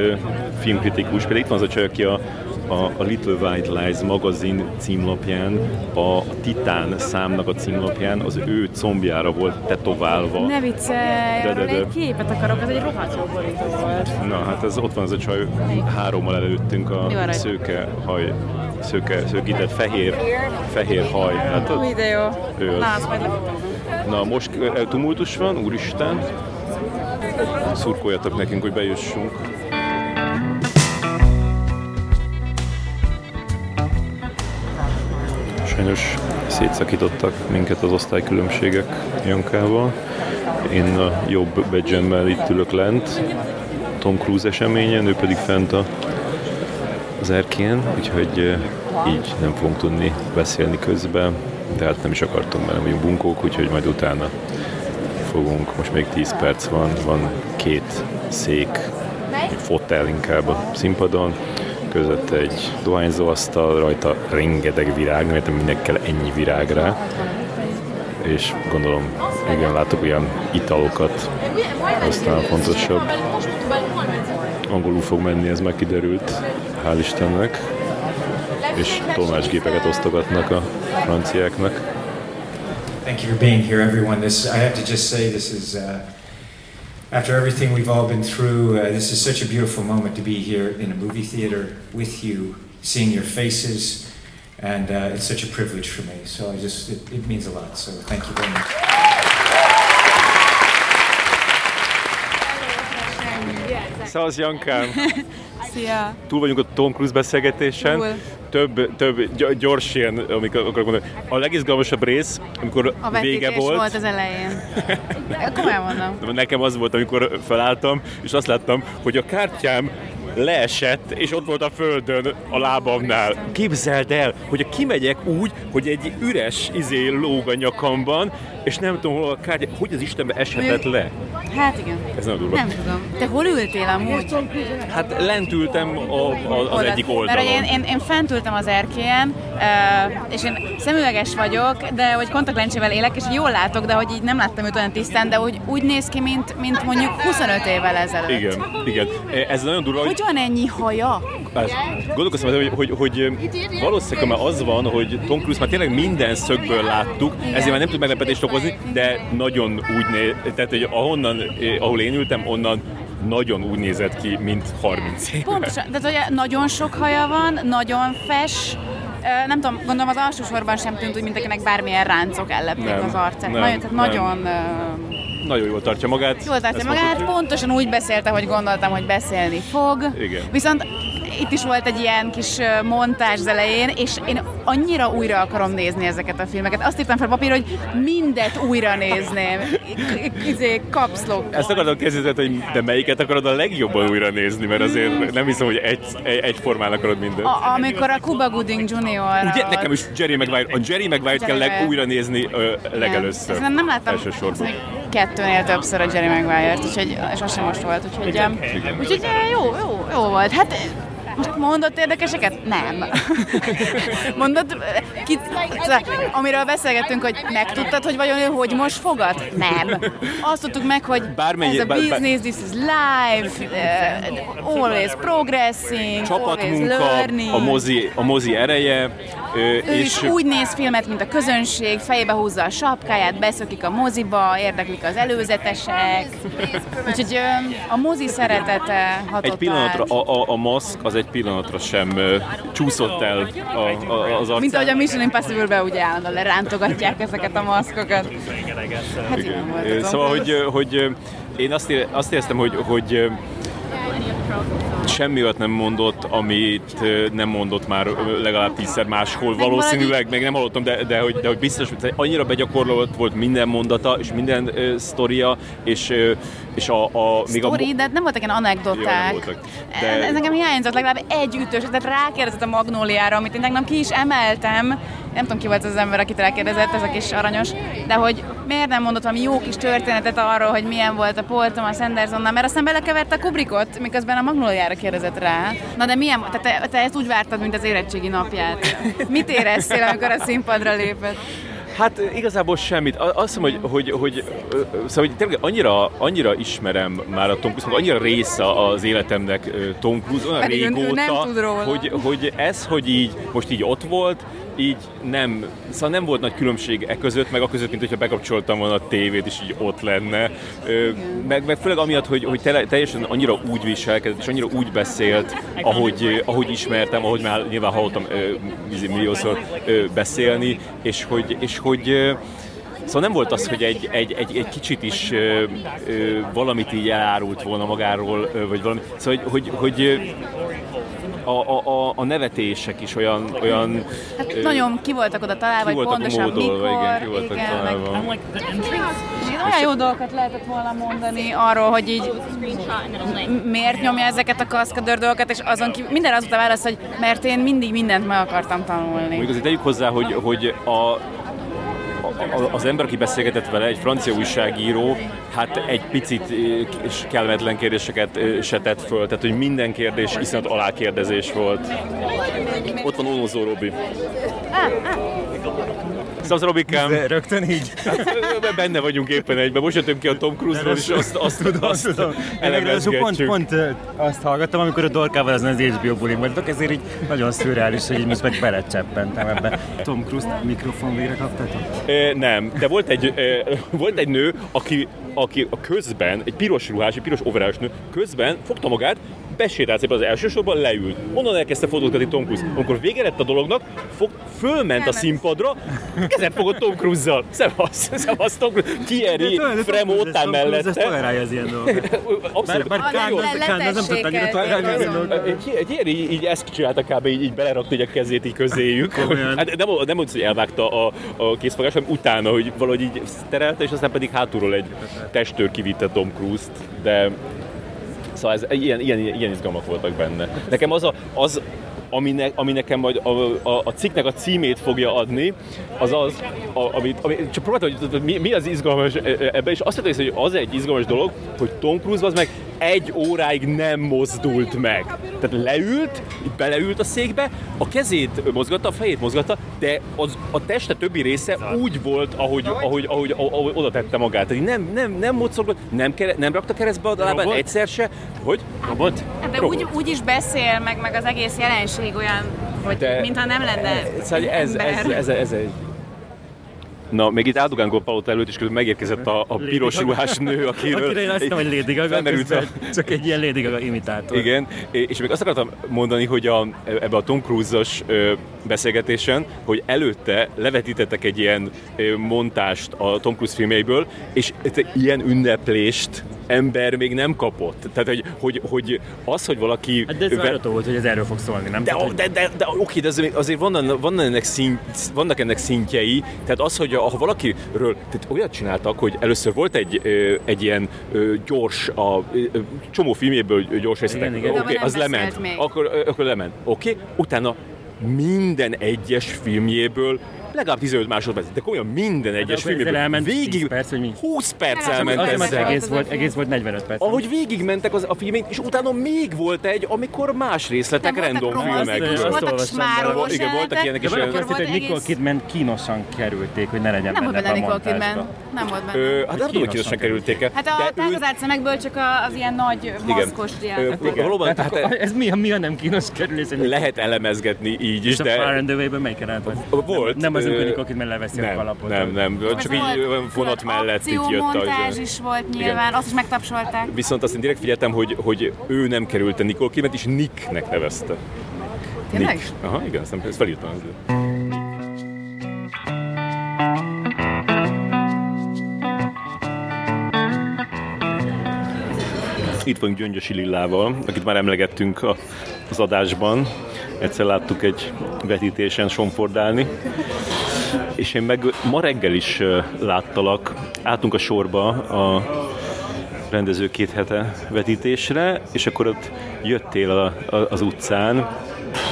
filmkritikus, például itt van az a csaj, aki a, a, a Little White Lies magazin címlapján, a Titán számnak a címlapján az ő combjára volt tetoválva. Ne viccelj, De, de, egy képet akarok, ez egy rohadt jó borító volt. Na, hát ez ott van az a csaj, hárommal előttünk a szőke haj, szőke, szőkített fehér, fehér haj. Hát ott, Új, de jó. Ő az. Na, most tumultus van, úristen. Szurkoljatok nekünk, hogy bejussunk. Sajnos szétszakítottak minket az osztálykülönbségek Jankával. Én a jobb badge itt ülök lent, Tom Cruise eseményen, ő pedig fent a, az erkén, úgyhogy eh, így nem fogunk tudni beszélni közben, de hát nem is akartunk, mert nem vagyunk bunkók, úgyhogy majd utána fogunk. Most még 10 perc van, van két szék, egy fotel inkább a színpadon, között egy dohányzóasztal, rajta rengeteg virág, nem értem, minek kell ennyi virág rá, és gondolom, igen, látok olyan italokat, aztán fontosabb. Angolul fog menni, ez már kiderült, hál' Istennek, és tolmácsgépeket osztogatnak a franciáknak. Thank you for being here, everyone. This I have to just say, this is uh, after everything we've all been through. Uh, this is such a beautiful moment to be here in a movie theater with you, seeing your faces, and uh, it's such a privilege for me. So I just it, it means a lot. So thank you very much. Szevasz Jankám! Szia! Túl vagyunk a Tom Cruise beszélgetésen. Túl. Több, több gy- gyors ilyen, amikor akarok mondani. A legizgalmasabb rész, amikor A vége volt, volt az elején. Komolyan mondom. nekem az volt, amikor felálltam, és azt láttam, hogy a kártyám leesett, és ott volt a földön a lábamnál. Képzeld el, hogy kimegyek úgy, hogy egy üres izé lóg a nyakamban, és nem tudom, hol a kártya, hogy az Istenbe eshetett le. Hát igen. Ez nem durva. Nem tudom. Te hol ültél amúgy? Hát lent ültem a, a, az Oldalt. egyik Mert oldalon. hogy én, én, én fent ültem az erkélyen, és én szemüveges vagyok, de hogy kontaktlencsével élek, és jól látok, de hogy így nem láttam őt olyan tisztán, de hogy úgy néz ki, mint, mint mondjuk 25 évvel ezelőtt. Igen, igen. Ez nagyon durva, hogy Hogy van ennyi haja? Ezt gondolkoztam, hogy, hogy, hogy valószínűleg már az van, hogy Tom Cruise már tényleg minden szögből láttuk, ezért már nem tud meglepetést okozni, de nagyon úgy néz, tehát hogy ahonnan, eh, ahol én ültem, onnan nagyon úgy nézett ki, mint 30 éves. Pontosan, tehát hogy nagyon sok haja van, nagyon fes, nem tudom, gondolom az alsó sorban sem tűnt úgy, mint akinek bármilyen ráncok ellepték Nem, az arcát. nem, nagyon, tehát nem. nagyon ö, Nagyon jól tartja magát. jól tartja Ezt magát, mondhatjuk. pontosan úgy beszélte, hogy gondoltam, hogy beszélni fog. Igen. Viszont itt is volt egy ilyen kis montázs az elején, és én annyira újra akarom nézni ezeket a filmeket. Azt írtam fel papírra, hogy mindet újra nézném. Izé, kapszlok. Ezt akartam kezdeni, hogy de melyiket akarod a legjobban újra nézni, mert azért nem hiszem, hogy egy, egy, egyformán akarod mindent. A, amikor a Cuba Gooding Jr. Ugye, nekem is Jerry Maguire, a Jerry Maguire-t kell leg, újra nézni ö, legelőször. Igen. Nem láttam Elsősorban. kettőnél többször a Jerry Maguire-t, úgyhogy, és az sem most volt, úgyhogy, Igen, igen. úgyhogy em, jó, jó, jó volt. Hát most mondott érdekeseket? Nem. mondott, kit, szóval, amiről beszélgettünk, hogy megtudtad, hogy vajon ő hogy most fogad? Nem. Azt tudtuk meg, hogy Bármennyi- ez a bár- bár- business, this is life, uh, always progressing, always learning. a mozi, a mozi ereje, ö, Ő és is úgy néz filmet, mint a közönség, fejébe húzza a sapkáját, beszökik a moziba, érdeklik az előzetesek. Úgyhogy a mozi szeretete hatott egy pillanatra át. a, a, a maszk az egy pillanatra sem csúszott el a, a, az arcán. Mint ahogy a Mission Impossible-be ugye állandóan lerántogatják ezeket a maszkokat. Hát igen, volt Szóval, hogy, hogy én azt, ére, azt éreztem, hogy, hogy semmi olyat nem mondott, amit nem mondott már legalább tízszer máshol valószínűleg, meg nem hallottam, de, de, hogy, de hogy biztos, hogy annyira begyakorlott volt minden mondata, és minden uh, sztoria, és, uh, és a, a még Story, a... de nem voltak ilyen anekdoták. voltak, de... Ez nekem hiányzott legalább egy ütős, tehát rákérdezett a Magnóliára, amit én tegnap ki is emeltem, nem tudom ki volt az ember, akit elkérdezett, ez a kis aranyos, de hogy miért nem mondott valami jó kis történetet arról, hogy milyen volt a Paul Thomas Andersonnal, mert aztán belekevert a Kubrickot, miközben a Magnóliára kérdezett rá. Na de milyen, te, te, te ezt úgy vártad, mint az érettségi napját. Mit éreztél, amikor a színpadra lépett? Hát igazából semmit. Azt mondom, hogy, hogy, hogy, szóval, hogy tényleg annyira, annyira ismerem már a Tom Cruise, annyira része az életemnek Tom Cruise, olyan Pedig régóta, hogy, hogy ez, hogy így most így ott volt, így nem, szóval nem volt nagy különbség e között, meg a között, mint hogyha bekapcsoltam volna a tévét, és így ott lenne. Meg, meg főleg amiatt, hogy, hogy teljesen annyira úgy viselkedett, és annyira úgy beszélt, ahogy, ahogy ismertem, ahogy már nyilván hallottam ö, milliószor ö, beszélni, és hogy, és hogy Szóval nem volt az, hogy egy, egy, egy, egy kicsit is ö, ö, valamit így elárult volna magáról, ö, vagy valami. Szóval, hogy, hogy, hogy a, a, a nevetések is olyan... olyan hát ö, nagyon ki voltak oda találva, ki voltak pontosan módolva, mikor, igen, ki voltak igen, találva. Meg, olyan jó dolgokat lehetett volna mondani arról, hogy így miért nyomja ezeket a kaszkadőr dolgokat, és azon kívül minden az a válasz, hogy mert én mindig mindent meg akartam tanulni. Mondjuk azért tegyük hozzá, hogy, hogy a, az ember, aki beszélgetett vele, egy francia újságíró, hát egy picit kellemetlen kérdéseket se tett föl, tehát hogy minden kérdés iszonyat alákérdezés volt. Ott van Onozó Robi. Szavaz Robikám. Rögtön így? Hát, benne vagyunk éppen egyben. Most jöttünk ki a Tom Cruise-ról, és azt, azt, tudom, azt tudom. Pont, pont azt hallgattam, amikor a Dorkával az az HBO bulin voltak, ezért így nagyon szürreális, hogy így most meg belecseppentem ebbe. Tom Cruise mikrofon végre kaptatok? nem, de volt egy, volt egy nő, aki, aki a közben, egy piros ruhás, egy piros overális nő, közben fogta magát, besétált szépen az első sorban, leült. Onnan elkezdte fotózgatni Tom Cruise. Amikor vége lett a dolognak, fog, fölment a színpadra, kezet fogott Tom Cruise-zal. Szevasz, szevasz Tom Cruise. Thierry Fremo ottán mellette. Ez tolerálja az ilyen dolgokat. Abszolút. Bár, bár Kán, nem tudta annyira tolerálni az ilyen dolgokat. Thierry így ezt csinálta kb. így, így belerakta a kezét így közéjük. Hát nem, nem mondsz, hogy elvágta a, a készfogás, hanem utána, hogy valahogy így terelte, és aztán pedig hátulról egy testőr kivitte Tom Cruise-t, de Szóval ez, ilyen, ilyen, ilyen izgalmak voltak benne. Nekem az, a, az ami, ne, ami nekem majd a, a, a cikknek a címét fogja adni, az az, a, amit, ami, csak próbáltam, hogy mi, mi az izgalmas e, e, ebben, és azt mondta, hogy az egy izgalmas dolog, hogy Tom Cruise az meg egy óráig nem mozdult meg. Tehát leült, beleült a székbe, a kezét mozgatta, a fejét mozgatta, de az, a teste többi része úgy volt, ahogy, ahogy, ahogy, ahogy oda tette magát. Tehát nem, nem, nem mozgott, nem, kere, nem rakta keresztbe a lábát egyszer se. Hogy? Robot? Hát de úgy, úgy is beszél, meg, meg az egész jelenség olyan, hogy de, mintha nem lenne ez, ez, ez, ez, ez, egy Na, még itt Áldogán Palota előtt is közben megérkezett a, a piros ruhás nő, akiről... Akire én azt mondtam, hogy Lady Gaga, a... csak egy ilyen Lady Gaga imitátor. Igen, és még azt akartam mondani, hogy a, ebbe a Tom Cruise-os beszélgetésen, hogy előtte levetítettek egy ilyen montást a Tom Cruise filmjeiből, és ilyen ünneplést ember még nem kapott. Tehát, hogy, hogy, hogy az, hogy valaki... Hát de ez ve... volt, hogy ez erről fog szólni, nem? De, Tehát, de, de, de, de oké, de azért, azért vannak, vannak, ennek szint, vannak ennek szintjei, tehát az, hogy ha valakiről, tehát olyat csináltak, hogy először volt egy, egy ilyen gyors, a csomó filmjéből gyors részletek, oké, okay, az lement, akkor, akkor lement, oké, okay, utána minden egyes filmjéből legalább 15 másodperc, de komolyan minden egyes filmjében végig, perc, vagy mi? 20 perc elment az, az egész, volt, egész volt 45 perc. Ahogy végigmentek az, a filmét, és utána még volt egy, amikor más részletek, nem random filmek. Voltak smárolós Igen, voltak ilyenek is. De azt hogy Nicole Kidman kínosan kerülték, hogy ne legyen nem benne a Nicole Kidman. Nem volt benne. Hát nem tudom, hogy kínosan kerülték Hát a tágazált szemekből csak az ilyen nagy maszkos Valóban, hát tehát ez mi a, nem kínos kerülés? Lehet elemezgetni így is, de... És a Far and Away-ben melyiken Volt. Nem az, amikor Nicole Kidman leveszi nem, a kalapot. Nem, nem, nem. csak így vonat mellett így jött az. is volt nyilván, igen. azt is megtapsolták. Viszont azt én direkt figyeltem, hogy, hogy ő nem került a Nicole Kidman, és Nicknek nevezte. Tényleg? Nick. Aha, igen, ezt, ezt felírtam. Itt vagyunk Gyöngyösi Lillával, akit már emlegettünk a, az adásban. Egyszer láttuk egy vetítésen somfordálni. És én meg ma reggel is láttalak, álltunk a sorba a rendező két hete vetítésre, és akkor ott jöttél a, a, az utcán,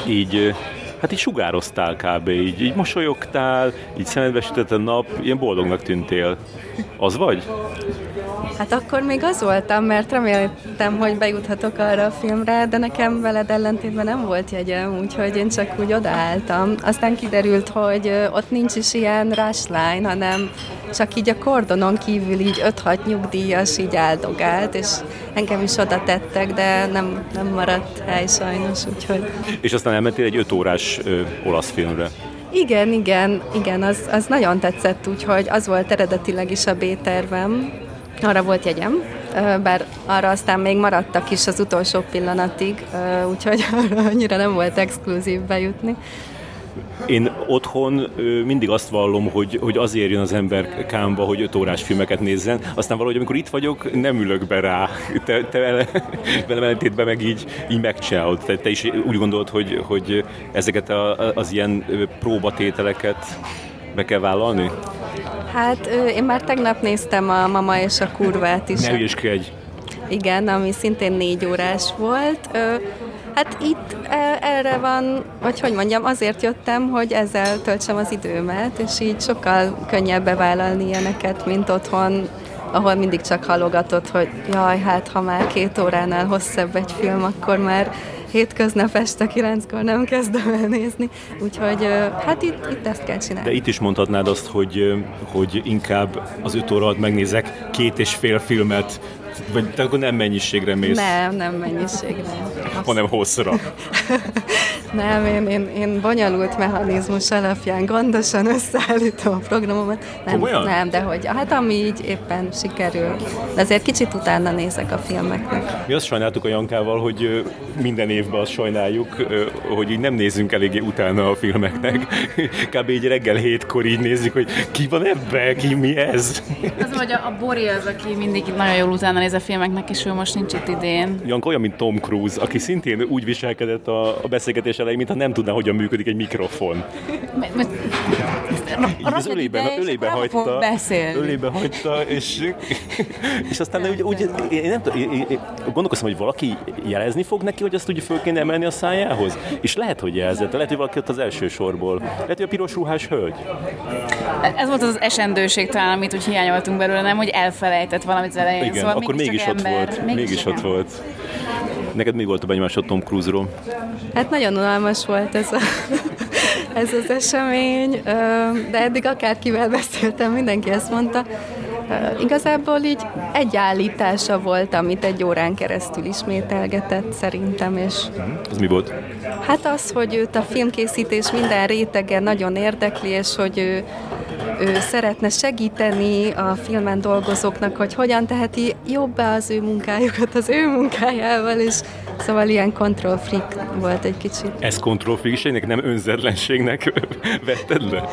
így hát így sugároztál kb. Így, így mosolyogtál, így szemedbe sütött a nap, ilyen boldognak tűntél. Az vagy? Hát akkor még az voltam, mert reméltem, hogy bejuthatok arra a filmre, de nekem veled ellentétben nem volt jegyem, úgyhogy én csak úgy odaálltam. Aztán kiderült, hogy ott nincs is ilyen rush line, hanem csak így a kordonon kívül így 5-6 nyugdíjas így áldogált, és engem is oda tettek, de nem, nem maradt hely sajnos, úgyhogy... És aztán elmentél egy 5 órás ö, olasz filmre. Igen, igen, igen, az, az nagyon tetszett, úgyhogy az volt eredetileg is a B-tervem, arra volt jegyem, bár arra aztán még maradtak is az utolsó pillanatig, úgyhogy arra annyira nem volt exkluzív bejutni. Én otthon mindig azt vallom, hogy, hogy azért jön az ember kámba, hogy öt órás filmeket nézzen, aztán valahogy amikor itt vagyok, nem ülök be rá. Te, te velem ellentétben meg így, így megcsinálod. Te, te is úgy gondolod, hogy, hogy ezeket a, az ilyen próbatételeket be kell vállalni? Hát én már tegnap néztem a Mama és a kurvát is. Ne ügyeskedj! Igen, ami szintén négy órás volt. Hát itt e, erre van, vagy hogy mondjam, azért jöttem, hogy ezzel töltsem az időmet, és így sokkal könnyebb bevállalni ilyeneket, mint otthon, ahol mindig csak halogatott, hogy jaj, hát ha már két óránál hosszabb egy film, akkor már hétköznap este kilenckor nem kezdem el nézni, úgyhogy hát itt, itt ezt kell csinálni. De itt is mondhatnád azt, hogy, hogy inkább az öt óra megnézek két és fél filmet, vagy te akkor nem mennyiségre mész? Nem, nem mennyiségre. Azt... Hanem hosszra. nem, én, én, én bonyolult mechanizmus alapján gondosan összeállítom a programomat. Nem, Komolyan? nem, de hogy hát ami így éppen sikerül. De azért kicsit utána nézek a filmeknek. Mi azt sajnáltuk a Jankával, hogy minden évben azt sajnáljuk, hogy így nem nézzünk eléggé utána a filmeknek. Kb. így reggel hétkor így nézzük, hogy ki van ebbe, ki mi ez. Az, hogy a, a Bori az, aki mindig nagyon jól utána néz a filmeknek, és ő most nincs itt idén. Janka olyan, mint Tom Cruise, aki szintén úgy viselkedett a, a beszélgetés elején, mintha nem tudná, hogyan működik egy mikrofon. Így az ölébe, ölébe hagyta, ölébe hagyta, és, és aztán úgy, úgy én nem tudom, én, én gondolkoztam, hogy valaki jelezni fog neki, hogy azt ugye föl kéne emelni a szájához, és lehet, hogy jelzett, lehet, hogy valaki ott az első sorból, lehet, hogy a piros ruhás hölgy. Ez volt az esendőség talán, amit úgy hiányoltunk belőle, nem, hogy elfelejtett valamit az elején. Igen, szóval akkor mégis ott ember, volt. Mégis, mégis ott ember. volt. Neked mi volt a benyomásod Tom Cruise-ról? Hát nagyon unalmas volt ez, a, ez az esemény, de eddig akárkivel beszéltem, mindenki ezt mondta. Igazából így egy állítása volt, amit egy órán keresztül ismételgetett szerintem, és... Az mi volt? Hát az, hogy őt a filmkészítés minden rétege nagyon érdekli, és hogy ő ő szeretne segíteni a filmen dolgozóknak, hogy hogyan teheti jobbá az ő munkájukat az ő munkájával, és szóval ilyen control freak volt egy kicsit. Ez control freakségnek, nem önzetlenségnek vetted le?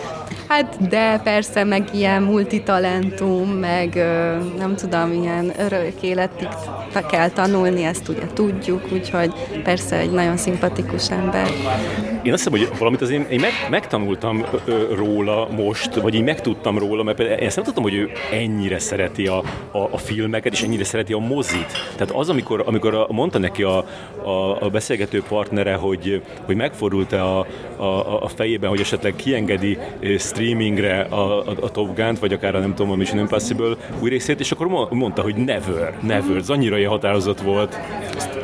Hát de persze, meg ilyen multitalentum, meg nem tudom, ilyen örök életig kell tanulni, ezt ugye tudjuk, úgyhogy persze egy nagyon szimpatikus ember. Én azt hiszem, hogy valamit azért én meg, megtanultam róla most, vagy így megtudtam róla, mert például én ezt nem tudtam, hogy ő ennyire szereti a, a, a filmeket, és ennyire szereti a mozit. Tehát az, amikor, amikor mondta neki a, a, a beszélgető partnere, hogy, hogy megfordult-e a, a, a fejében, hogy esetleg kiengedi streamingre a, a, a Top Gun-t, vagy akár a nem tudom, a Mission Impossible új részét, és akkor mondta, hogy never, never, ez annyira ilyen határozott volt.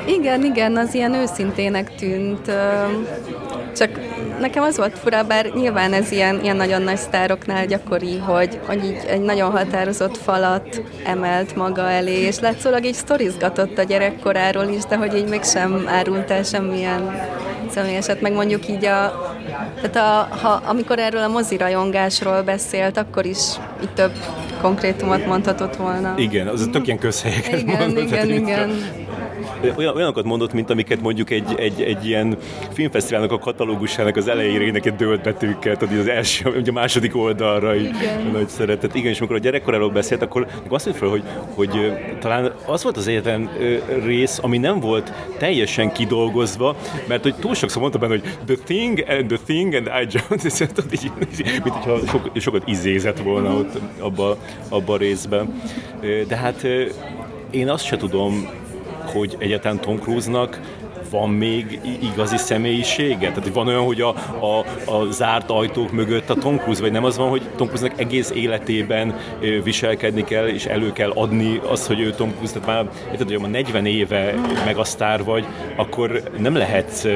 Igen, igen, az ilyen őszintének tűnt. Csak nekem az volt fura, bár nyilván ez ilyen, ilyen nagyon nagy sztároknál gyakori, hogy, hogy így egy nagyon határozott falat emelt maga elé, és látszólag így sztorizgatott a gyerekkoráról is, de hogy így mégsem árult el semmilyen személyeset, meg mondjuk így a, tehát a, ha, amikor erről a mozirajongásról beszélt, akkor is így több konkrétumot mondhatott volna. Igen, az tök ilyen közhelyeket igen, mondott. Igen, igen, igen olyan, olyanokat mondott, mint amiket mondjuk egy, egy, egy ilyen filmfesztiválnak a katalógusának az elejére egy dölt betűkkel, tudod, az első, ugye a második oldalra, így, nagy szeretet. Igen, és amikor a gyerekkoráról beszélt, akkor azt mondta fel, hogy, hogy talán az volt az egyetlen rész, ami nem volt teljesen kidolgozva, mert hogy túl sokszor mondta benne, hogy the thing and the thing and I just, mint hogyha sok, sokat izézett volna ott abba, abba a részben. De hát én azt se tudom, hogy egyáltalán Tom Cruise-nak van még igazi személyisége? Tehát van olyan, hogy a, a, a zárt ajtók mögött a Tom Cruise, vagy nem az van, hogy Tom Cruise-nak egész életében viselkedni kell, és elő kell adni azt, hogy ő Tom Cruise, tehát már érted, hogy ma 40 éve meg a sztár vagy, akkor nem lehet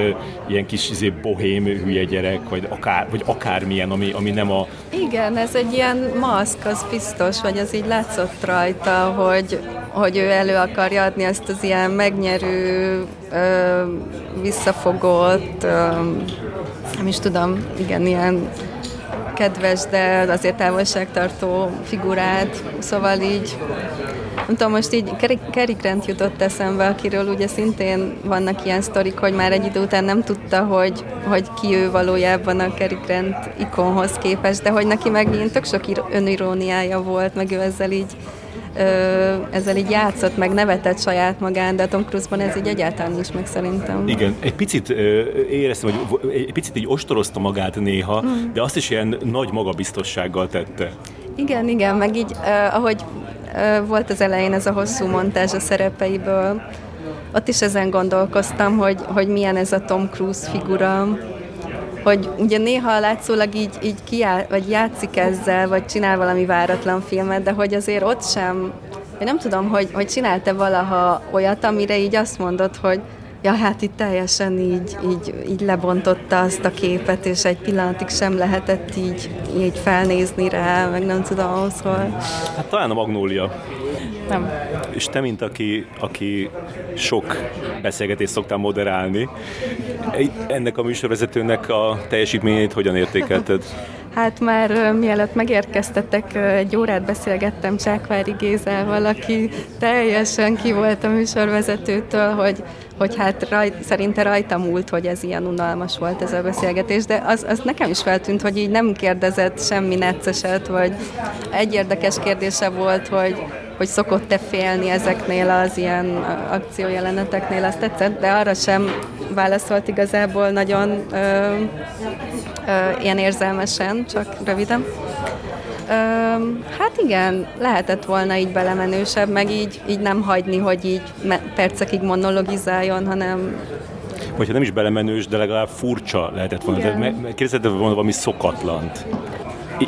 ilyen kis izé, bohém hülye gyerek, vagy, akár, vagy akármilyen, ami, ami nem a... Igen, ez egy ilyen maszk, az biztos, vagy az így látszott rajta, hogy, hogy ő elő akarja adni ezt az ilyen megnyerő, visszafogott, nem is tudom, igen, ilyen kedves, de azért távolságtartó figurát, szóval így nem tudom, most így Cary Grant jutott eszembe, akiről ugye szintén vannak ilyen sztorik, hogy már egy idő után nem tudta, hogy, hogy ki ő valójában a Cary Grant ikonhoz képest, de hogy neki meg ilyen tök sok öniróniája volt, meg ő ezzel így ezzel így játszott, meg nevetett saját magán, de Tom Cruise-ban ez így egyáltalán nincs meg szerintem. Igen, egy picit éreztem, hogy egy picit így ostorozta magát néha, mm. de azt is ilyen nagy magabiztossággal tette. Igen, igen, meg így, uh, ahogy uh, volt az elején ez a hosszú montázs a szerepeiből, ott is ezen gondolkoztam, hogy, hogy milyen ez a Tom Cruise figura, hogy ugye néha látszólag így, így kiáll, vagy játszik ezzel, vagy csinál valami váratlan filmet, de hogy azért ott sem, én nem tudom, hogy, hogy csinálta valaha olyat, amire így azt mondod, hogy ja, hát itt teljesen így, így, így lebontotta azt a képet, és egy pillanatig sem lehetett így, így felnézni rá, meg nem tudom, ahhoz, hogy... Hát talán a Magnólia. Nem. És te, mint aki, aki sok beszélgetést szoktál moderálni, ennek a műsorvezetőnek a teljesítményét hogyan értékelted? Hát már mielőtt megérkeztetek, egy órát beszélgettem Csákvári Gézával, aki teljesen ki volt a műsorvezetőtől, hogy, hogy hát raj, szerinte rajta múlt, hogy ez ilyen unalmas volt ez a beszélgetés, de az, az nekem is feltűnt, hogy így nem kérdezett semmi necceset, vagy egy érdekes kérdése volt, hogy hogy szokott-e félni ezeknél az ilyen akciójeleneteknél, azt tetszett, de arra sem válaszolt igazából nagyon ö, ö, ilyen érzelmesen, csak röviden. Ö, hát igen, lehetett volna így belemenősebb, meg így, így nem hagyni, hogy így percekig monologizáljon, hanem vagy ha nem is belemenős, de legalább furcsa lehetett volna. Kérdezett volna valami szokatlant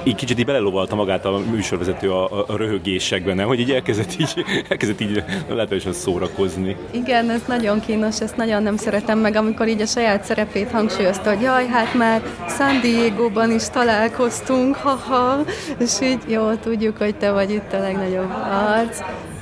így kicsit így belelovalta magát a műsorvezető a, a, röhögésekben, nem? Hogy így elkezdett így, elkezdett így lehetősen szórakozni. Igen, ez nagyon kínos, ezt nagyon nem szeretem meg, amikor így a saját szerepét hangsúlyozta, hogy jaj, hát már San Diego-ban is találkoztunk, haha, és így jó, tudjuk, hogy te vagy itt a legnagyobb arc.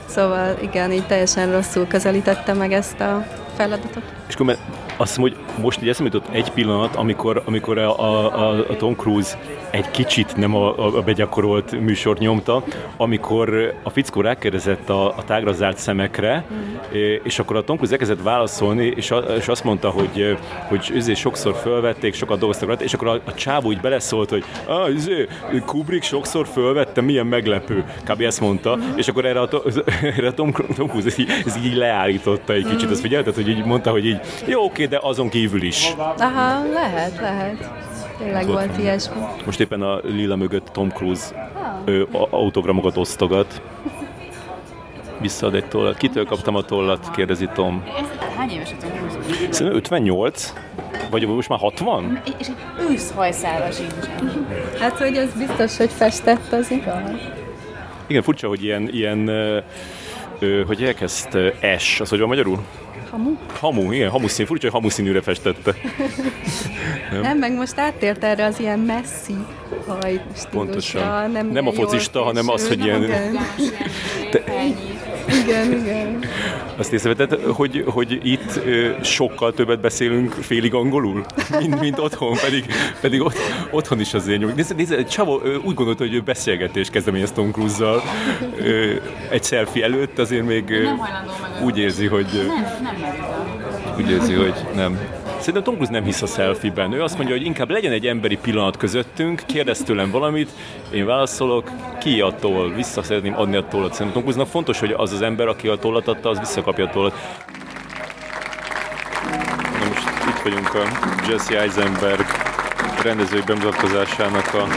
Szóval igen, így teljesen rosszul közelítette meg ezt a feladatot. És akkor azt mondom, hogy most így eszembe jutott egy pillanat, amikor, amikor a, a, a Tom Cruise egy kicsit nem a, a begyakorolt műsort nyomta, amikor a fickó rákérdezett a, a tágra zárt szemekre, mm. és akkor a Tom Cruise elkezdett válaszolni, és, a, és azt mondta, hogy, hogy üzé sokszor felvették, sokat dolgoztak rajta, és akkor a, a csávó úgy beleszólt, hogy ah, üzé, Kubrick sokszor fölvette, milyen meglepő. Kb. ezt mondta, mm. és akkor erre a, erre a Tom, Tom Cruise ez így, ez így leállította egy kicsit, mm. azt figyelted, hogy így mondta, hogy így, jó, oké, de azon kívül is. Aha, lehet, lehet. Tényleg volt, volt ilyesmi. Most éppen a lila mögött Tom Cruise ah. autogramokat osztogat. Visszaad egy tollat. Kitől kaptam a tollat? Kérdezi Tom. Hány éves a Tom Cruise? Szerintem 58. Vagy most már 60? És egy őszhajszála sincsen. Hát, hogy ez biztos, hogy festett, az igaz. Igen, furcsa, hogy ilyen, ilyen ö, hogy elkezd S, az hogy van magyarul? Hamu? Hamu, igen, hamuszín. Furcsa, hogy hamuszínűre festette. nem? nem, meg most áttért erre az ilyen messzi haj Pontosan. Nem, nem a focista, hanem az, hogy ilyen... Te... Igen, igen. Azt észrevetett, hogy, hogy itt sokkal többet beszélünk félig angolul, mint, mint otthon, pedig, pedig ott, otthon is azért nyújt. Nézd, nézd, Csavo úgy gondolta, hogy ő beszélgetés kezdeményez Tom Cruise-zal. Egy selfie előtt azért még... Nem úgy érzi, hogy... Úgy érzi, hogy nem. Szerintem Tom Cruise nem hisz a selfie-ben. Ő azt mondja, hogy inkább legyen egy emberi pillanat közöttünk, kérdez tőlem valamit, én válaszolok, ki a vissza szeretném adni a tollat. Szerintem Tom Cruise-nak fontos, hogy az az ember, aki a tollat adta, az visszakapja a tollat. Na most itt vagyunk a Jesse Eisenberg rendezői bemutatkozásának a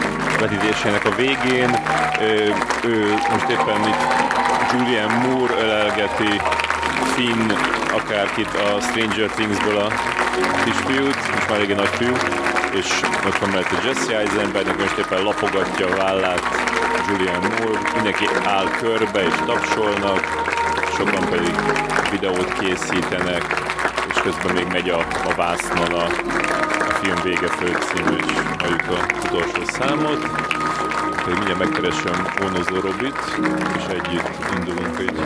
vetítésének a végén. Ő, ő most éppen itt Julian Moore ölelgeti Finn akárkit a Stranger Things-ből a kisfiút, most már régen nagyfiú, és ott van mellett a Jesse Eisenberg, most éppen lapogatja a vállát Julian Moore, mindenki áll körbe és tapsolnak, sokan pedig videót készítenek, és közben még megy a, a vásznon a, a film vége főcím, és halljuk a utolsó számot. Úgyhogy mindjárt megkeresem Onozó Robit, és együtt indulunk egy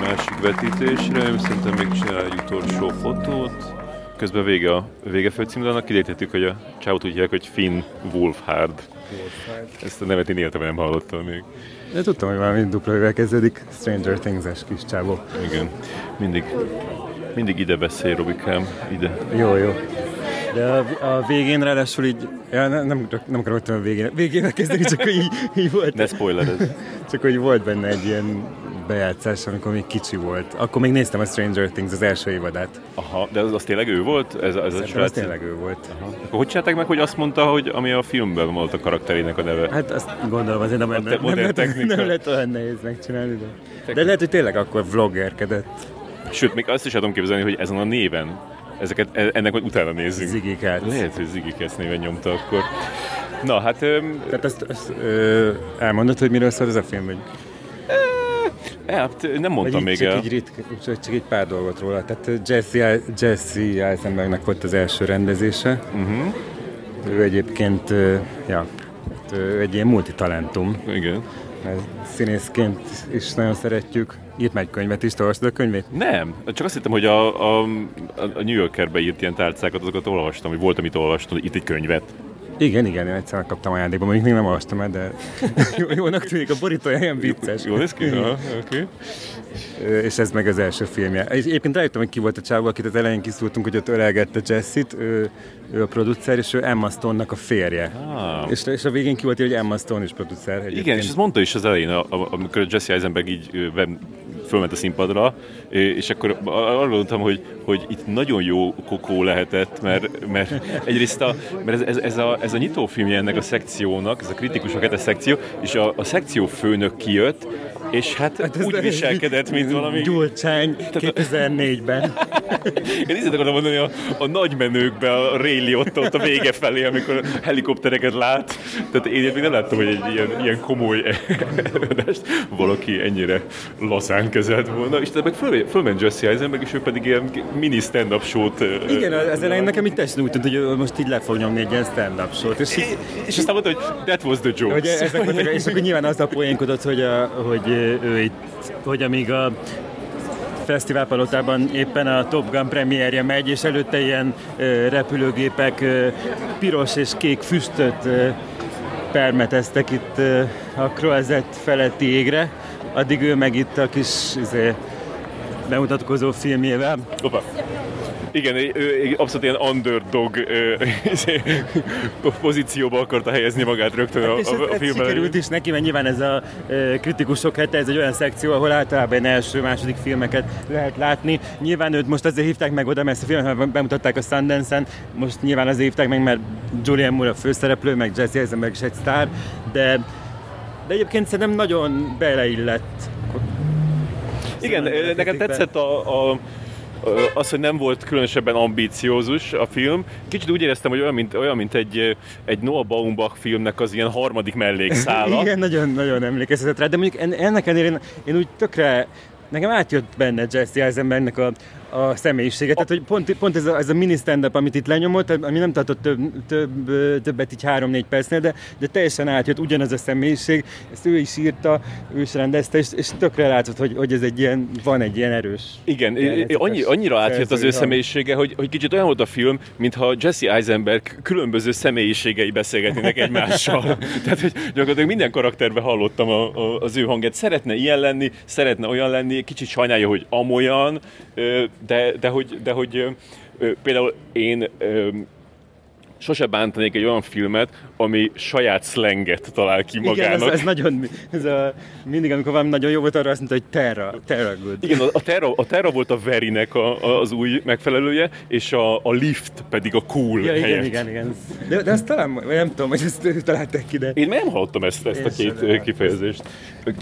másik vetítésre. Szerintem még csinál egy utolsó fotót. Közben vége a vége főcímdalnak, kiderítettük, hogy a csávot úgy hívják, hogy Finn Wolfhard. Ezt a nevet én életemben nem hallottam még. De tudtam, hogy valami dupla kezdődik, Stranger Things-es kis csávó. Igen, mindig, mindig ide beszél, Robikám, ide. Jó, jó. De a, a végén ráadásul így, ja, nem, nem, nem akarom a végén, végén kezdeni, csak hogy így, így volt. Ne spoilered. Csak hogy volt benne egy ilyen bejátszás, amikor még kicsi volt. Akkor még néztem a Stranger Things az első évadát. Aha, de az, az tényleg ő volt? Ez, ez a az tényleg ő volt. Aha. Akkor hogy csinálták meg, hogy azt mondta, hogy ami a filmben volt a karakterének a neve? Hát azt gondolom azért nem, nem, nem, nem, lehet, nem lehet olyan nehéz megcsinálni, de, de lehet, hogy tényleg akkor vloggerkedett. Sőt, még azt is tudom képzelni, hogy ezen a néven ezeket, e- ennek majd utána nézzünk. Cats. Lehet, hogy Cats néven nyomta akkor. Na, hát... Öm, Tehát azt, azt ö, elmondod, hogy miről szól ez a film? Vagy? E, hát nem mondtam Vagy még csak el. Így rit, csak, egy pár dolgot róla. Tehát Jesse, Jesse Eisenbergnek volt az első rendezése. Uh-huh. Ő egyébként, ö, ja, hát ő egy ilyen multitalentum. Igen. Mert Színészként is nagyon szeretjük. Írt meg könyvet is, olvastad a könyvét? Nem, csak azt hittem, hogy a, a, a New Yorkerbe írt ilyen tárcákat, azokat olvastam, hogy volt, amit olvastam, hogy itt egy könyvet. Igen, igen, én egyszer kaptam ajándékba, mondjuk még nem olvastam el, de jó, jónak tűnik, a borítója ilyen vicces. Jó néz ki? Oké. És ez meg az első filmje. És egyébként rájöttem, hogy ki volt a csávó, akit az elején kiszúrtunk, hogy ott ölelgette Jessit, ő, ő a producer, és ő Emma Stone-nak a férje. Ah. És, és a végén ki volt, hogy Emma Stone is producer. egyébként. Igen, és ezt mondta is az elején, amikor Jesse Eisenberg így fölment a színpadra, és akkor arra gondoltam, hogy, hogy itt nagyon jó kokó lehetett, mert, mert egyrészt a, mert ez, ez, ez, a, ez a nyitófilmje ennek a szekciónak, ez a kritikusok hetes szekció, és a, a szekció főnök kijött, és hát, hát úgy viselkedett, mint valami... Gyurcsány 2004-ben. Én így akartam mondani a, a nagy menőkbe, a Ray Liotta ott a vége felé, amikor helikoptereket lát. Tehát én még nem láttam, hogy egy ilyen, ilyen komoly előadást valaki ennyire lazán kezelt volna. És meg föl, fölment Jesse Eisenberg, és ő pedig ilyen mini stand-up show-t. Igen, az elején nekem így teljesen úgy tűnt, hogy most így le fog nyomni egy ilyen stand-up show-t. És így, És aztán mondta, hogy that was the joke. Hogy ezek voltak, és akkor nyilván az a poénkodott, hogy, a, hogy ő itt, hogy amíg a fesztiválpalotában éppen a Top Gun premierje megy, és előtte ilyen ö, repülőgépek ö, piros és kék füstöt ö, permeteztek itt a Croisette feletti égre, addig ő meg itt a kis izé, bemutatkozó filmjével. Opa. Igen, ő- abszolút ilyen underdog ö, izé, pozícióba akarta helyezni magát rögtön a, És ez, a, a filmben. sikerült is neki, mert nyilván ez a e, kritikusok hete, ez egy olyan szekció, ahol általában első, második filmeket lehet látni. Nyilván őt most azért hívták meg oda, mert ezt a filmet bemutatták a Sundance-en, most nyilván azért hívták meg, mert Julian Moore a főszereplő, meg Jesse Eisenberg is egy sztár, de, de egyébként szerintem nagyon beleillett. Igen, Szóval nekem tetszett a, a az, hogy nem volt különösebben ambíciózus a film. Kicsit úgy éreztem, hogy olyan, mint, olyan, mint egy, egy Noah Baumbach filmnek az ilyen harmadik mellékszála. Igen, nagyon, nagyon emlékeztetett rá, de mondjuk en- ennek ellenére én, én úgy tökre Nekem átjött benne Jesse Eisenbergnek a, a személyisége. Tehát, hogy pont, pont ez, a, ez a mini stand-up, amit itt lenyomott, ami nem tartott több, több, többet így három-négy percnél, de, de teljesen átjött ugyanaz a személyiség. Ezt ő is írta, ő is rendezte, és, és tökre látszott, hogy, hogy ez egy ilyen, van egy ilyen erős. Igen, jelenetes annyi, annyira átjött az ő személyisége, hogy, hogy kicsit olyan volt a film, mintha Jesse Eisenberg különböző személyiségei beszélgetnének egymással. Tehát, hogy gyakorlatilag minden karakterben hallottam a, a, az ő hangját. Szeretne ilyen lenni, szeretne olyan lenni, kicsit sajnálja, hogy amolyan, de, de hogy, de hogy például én sose bántanék egy olyan filmet, ami saját slanget talál ki magának. Igen, ez, ez nagyon, ez a, mindig amikor valami nagyon jó volt, arra azt mondta, hogy terra, terra good. Igen, a, a, terra, a terra volt a verinek a, a, az új megfelelője, és a, a lift pedig a cool ja, helyett. igen, igen, igen. De, de ezt talán, nem tudom, hogy ezt találták ki, de... Én nem hallottam ezt, ezt a két sem. kifejezést.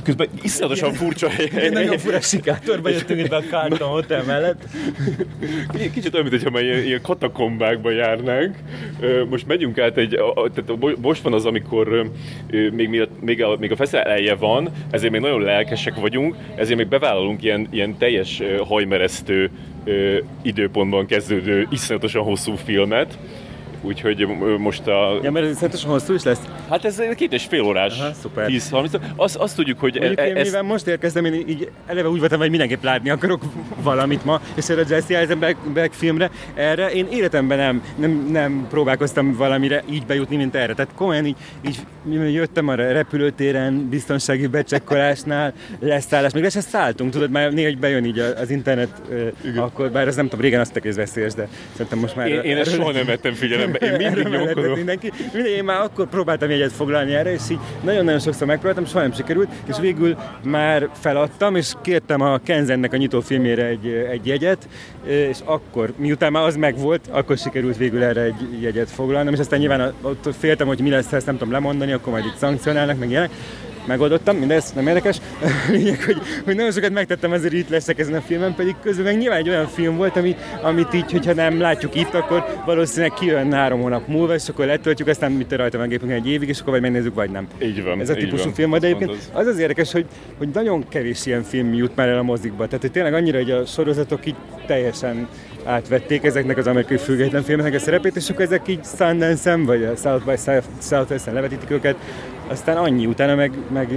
Közben iszonyatosan furcsa hely. Igen, nagyon fura sikátorba jöttünk itt a Carlton Hotel mellett. Kicsit olyan, mintha már ilyen, ilyen katakombákba járnánk. Most megyünk át egy, tehát most van az, amikor még, még, a, még a fesztivál eleje van, ezért még nagyon lelkesek vagyunk, ezért még bevállalunk ilyen, ilyen teljes hajmeresztő időpontban kezdődő, iszonyatosan hosszú filmet, úgyhogy most a... Ja, mert ez szerintem hosszú is lesz? Hát ez két és fél órás. Aha, szuper. 10-30. Azt, azt tudjuk, hogy... Mondjuk e, én, ez... mivel most érkeztem, én így eleve úgy voltam, hogy mindenképp látni akarok valamit ma, és erre a Jesse Eisenberg filmre, erre én életemben nem, nem, nem próbálkoztam valamire így bejutni, mint erre. Tehát komolyan így, így jöttem a repülőtéren, biztonsági becsekkolásnál, leszállás, még le se szálltunk, tudod, már néha bejön így az internet, Igen. akkor, bár ez nem tudom, régen azt egész veszélyes, de szerintem most már... Én, én ezt soha nem vettem figyelembe figyelembe. Én mindig nyomkodom. Mindenki. Mindig, én már akkor próbáltam jegyet foglalni erre, és így nagyon-nagyon sokszor megpróbáltam, soha nem sikerült, és végül már feladtam, és kértem a Kenzennek a nyitófilmére egy, egy jegyet, és akkor, miután már az megvolt, akkor sikerült végül erre egy jegyet foglalnom, és aztán nyilván ott féltem, hogy mi lesz, ha ezt nem tudom lemondani, akkor majd itt szankcionálnak, meg ilyenek megoldottam, mindez nem érdekes. Lényeg, hogy, hogy nagyon sokat megtettem, ezért itt leszek ezen a filmen, pedig közben meg nyilván egy olyan film volt, ami, amit így, hogyha nem látjuk itt, akkor valószínűleg kijön három hónap múlva, és akkor letöltjük, aztán mit rajta megépünk egy évig, és akkor vagy megnézzük, vagy nem. Így van. Ez a típusú van, film, de egyébként az az érdekes, hogy, hogy nagyon kevés ilyen film jut már el a mozikba. Tehát, hogy tényleg annyira, hogy a sorozatok így teljesen átvették ezeknek az amerikai független filmeknek a szerepét, és akkor ezek így Sundance-en, vagy a South by Southwest-en levetítik őket, aztán annyi, utána meg, meg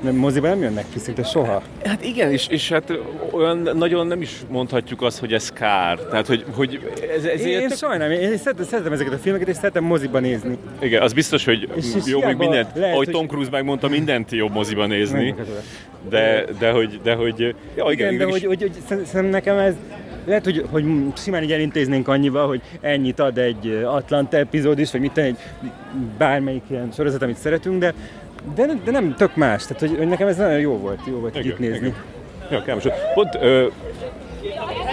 nem, moziba nem jönnek ki szinte soha. Hát igen, és, és hát olyan nagyon nem is mondhatjuk azt, hogy ez kár. Tehát, hogy, hogy ez, ez én, én tök... sajnálom, én szeretem, szeretem ezeket a filmeket, és szeretem moziba nézni. Igen, az biztos, hogy és jó, még mindent, lehet, ahogy Tom Cruise megmondta, mindent jobb moziba nézni. De, de hogy, de hogy, ja, igen, igen de hogy, hogy, hogy, szerintem nekem ez, lehet, hogy, hogy simán így elintéznénk annyival, hogy ennyit ad egy Atlanta epizód is, vagy mit egy bármelyik ilyen sorozat, amit szeretünk, de, de, de nem tök más. Tehát, hogy, hogy nekem ez nagyon jó volt, jó volt igen, itt nézni. Igen. Ja, kellemes. Pont ö,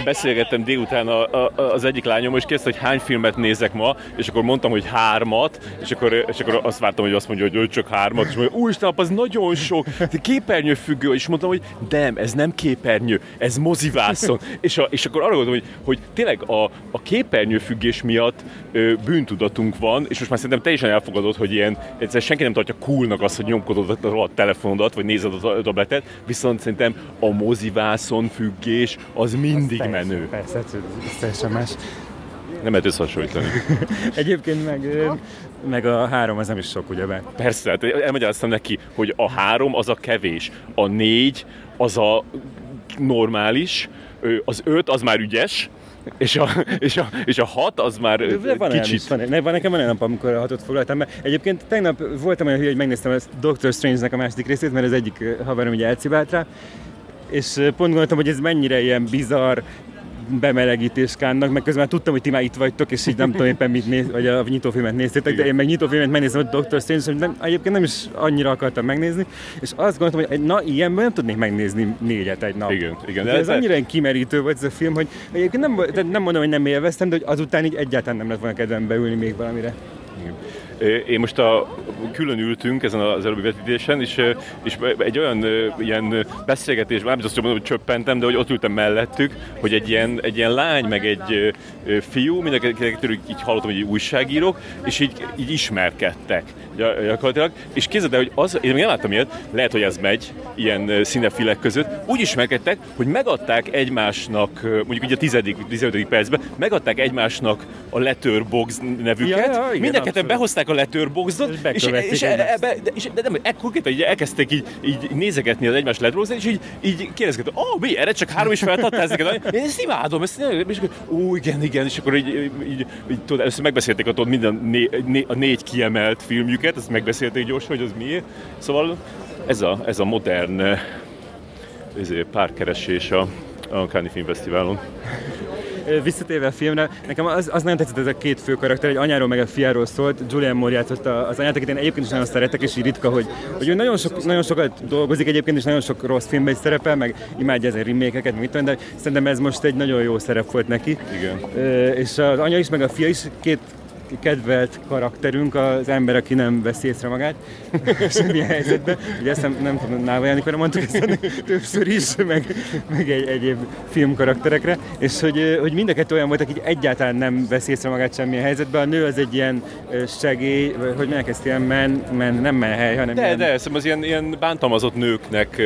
beszélgettem délután a, a, az egyik lányom, és kérdezte, hogy hány filmet nézek ma, és akkor mondtam, hogy hármat, és akkor, és akkor azt vártam, hogy azt mondja, hogy ő csak hármat, és mondja, úristen, az nagyon sok, képernyő függő, és mondtam, hogy nem, ez nem képernyő, ez mozivászon. és, a, és akkor arra gondolom, hogy, hogy tényleg a, a képernyő függés miatt ö, bűntudatunk van, és most már szerintem teljesen elfogadod, hogy ilyen, egyszer senki nem tartja coolnak azt, hogy nyomkodod a, a telefonodat, vagy nézed a tabletet, viszont szerintem a mozivászon függés az mindig menő. Persze, ez teljesen más. Nem lehet összehasonlítani. Egyébként meg, meg a három az nem is sok, ugye be? Persze, hát elmagyaráztam neki, hogy a három az a kevés, a négy az a normális, az öt az már ügyes, és a, és a, és a hat az már De van kicsit... Van, van, nekem van olyan nap, amikor a hatot foglaltam be. Egyébként tegnap voltam olyan hülye, hogy megnéztem a Doctor Strange-nek a második részét, mert az egyik haverom ugye elcibált rá, és pont gondoltam, hogy ez mennyire ilyen bizarr, bemelegítés kánnak, meg közben már tudtam, hogy ti már itt vagytok, és így nem tudom éppen mit néz, vagy a nyitófilmet néztétek, de én meg nyitófilmet megnézem, hogy Doctor Strange, és nem, egyébként nem is annyira akartam megnézni, és azt gondoltam, hogy na ilyenben nem tudnék megnézni négyet egy nap. Igen, igen. De ez annyira kimerítő volt ez a film, hogy egyébként nem, nem mondom, hogy nem élveztem, de hogy azután így egyáltalán nem lett volna kedvem beülni még valamire. Igen. Én most a, külön ültünk ezen az előbbi vetítésen, és, és egy olyan ilyen beszélgetésben, nem azt mondom, hogy csöppentem, de hogy ott ültem mellettük, hogy egy ilyen, egy ilyen lány, meg egy fiú, mindenkinek így hallottam, hogy újságírók, és így, így ismerkedtek gyakorlatilag. És képzeld el, hogy az, én még nem láttam ilyet, lehet, hogy ez megy ilyen színefilek között, úgy ismerkedtek, hogy megadták egymásnak, mondjuk ugye a 10. 15. percben, megadták egymásnak a Letterbox nevüket, ja, ja, mindenketten behozták a Letterboxot, és, és, és, ebbe, de, és de nem, ekkor így elkezdtek így, így nézegetni az egymás Letterboxot, és így, így kérdezgettek, ó, oh, mi, erre csak három is feltadtál ezeket, én ezt imádom, ezt és akkor, ó, igen, igen, és akkor így, így, így, így tudod, először megbeszélték a, tudod, minden né, né, a négy kiemelt filmjüket, ezt megbeszélték gyorsan, hogy az miért. Szóval ez a, ez a modern izé, párkeresés a, a Cannes Filmfesztiválon. Visszatérve a filmre, nekem az, az nagyon tetszett ez a két fő karakter, egy anyáról meg a fiáról szólt. Julian Moore játszotta az anyát, akit én egyébként is nagyon szeretek, és így ritka, hogy, hogy ő nagyon, sok, nagyon sokat dolgozik egyébként, és nagyon sok rossz filmben is szerepel, meg imádja ezen remékeket, mit tudom, de szerintem ez most egy nagyon jó szerep volt neki. Igen. És az anya is, meg a fia is két kedvelt karakterünk az ember, aki nem veszi észre magát semmilyen helyzetben. Ugye ezt nem, nem tudom, Náva Jánikora mondtuk ezt többször is, meg, meg egy, egyéb filmkarakterekre, és hogy, hogy mind a kettő olyan volt, aki egyáltalán nem veszi észre magát semmilyen helyzetben. A nő az egy ilyen segély, hogy mondják ezt ilyen men, men nem menhely, hanem De, ilyen, de, szerintem az ilyen, ilyen bántalmazott nőknek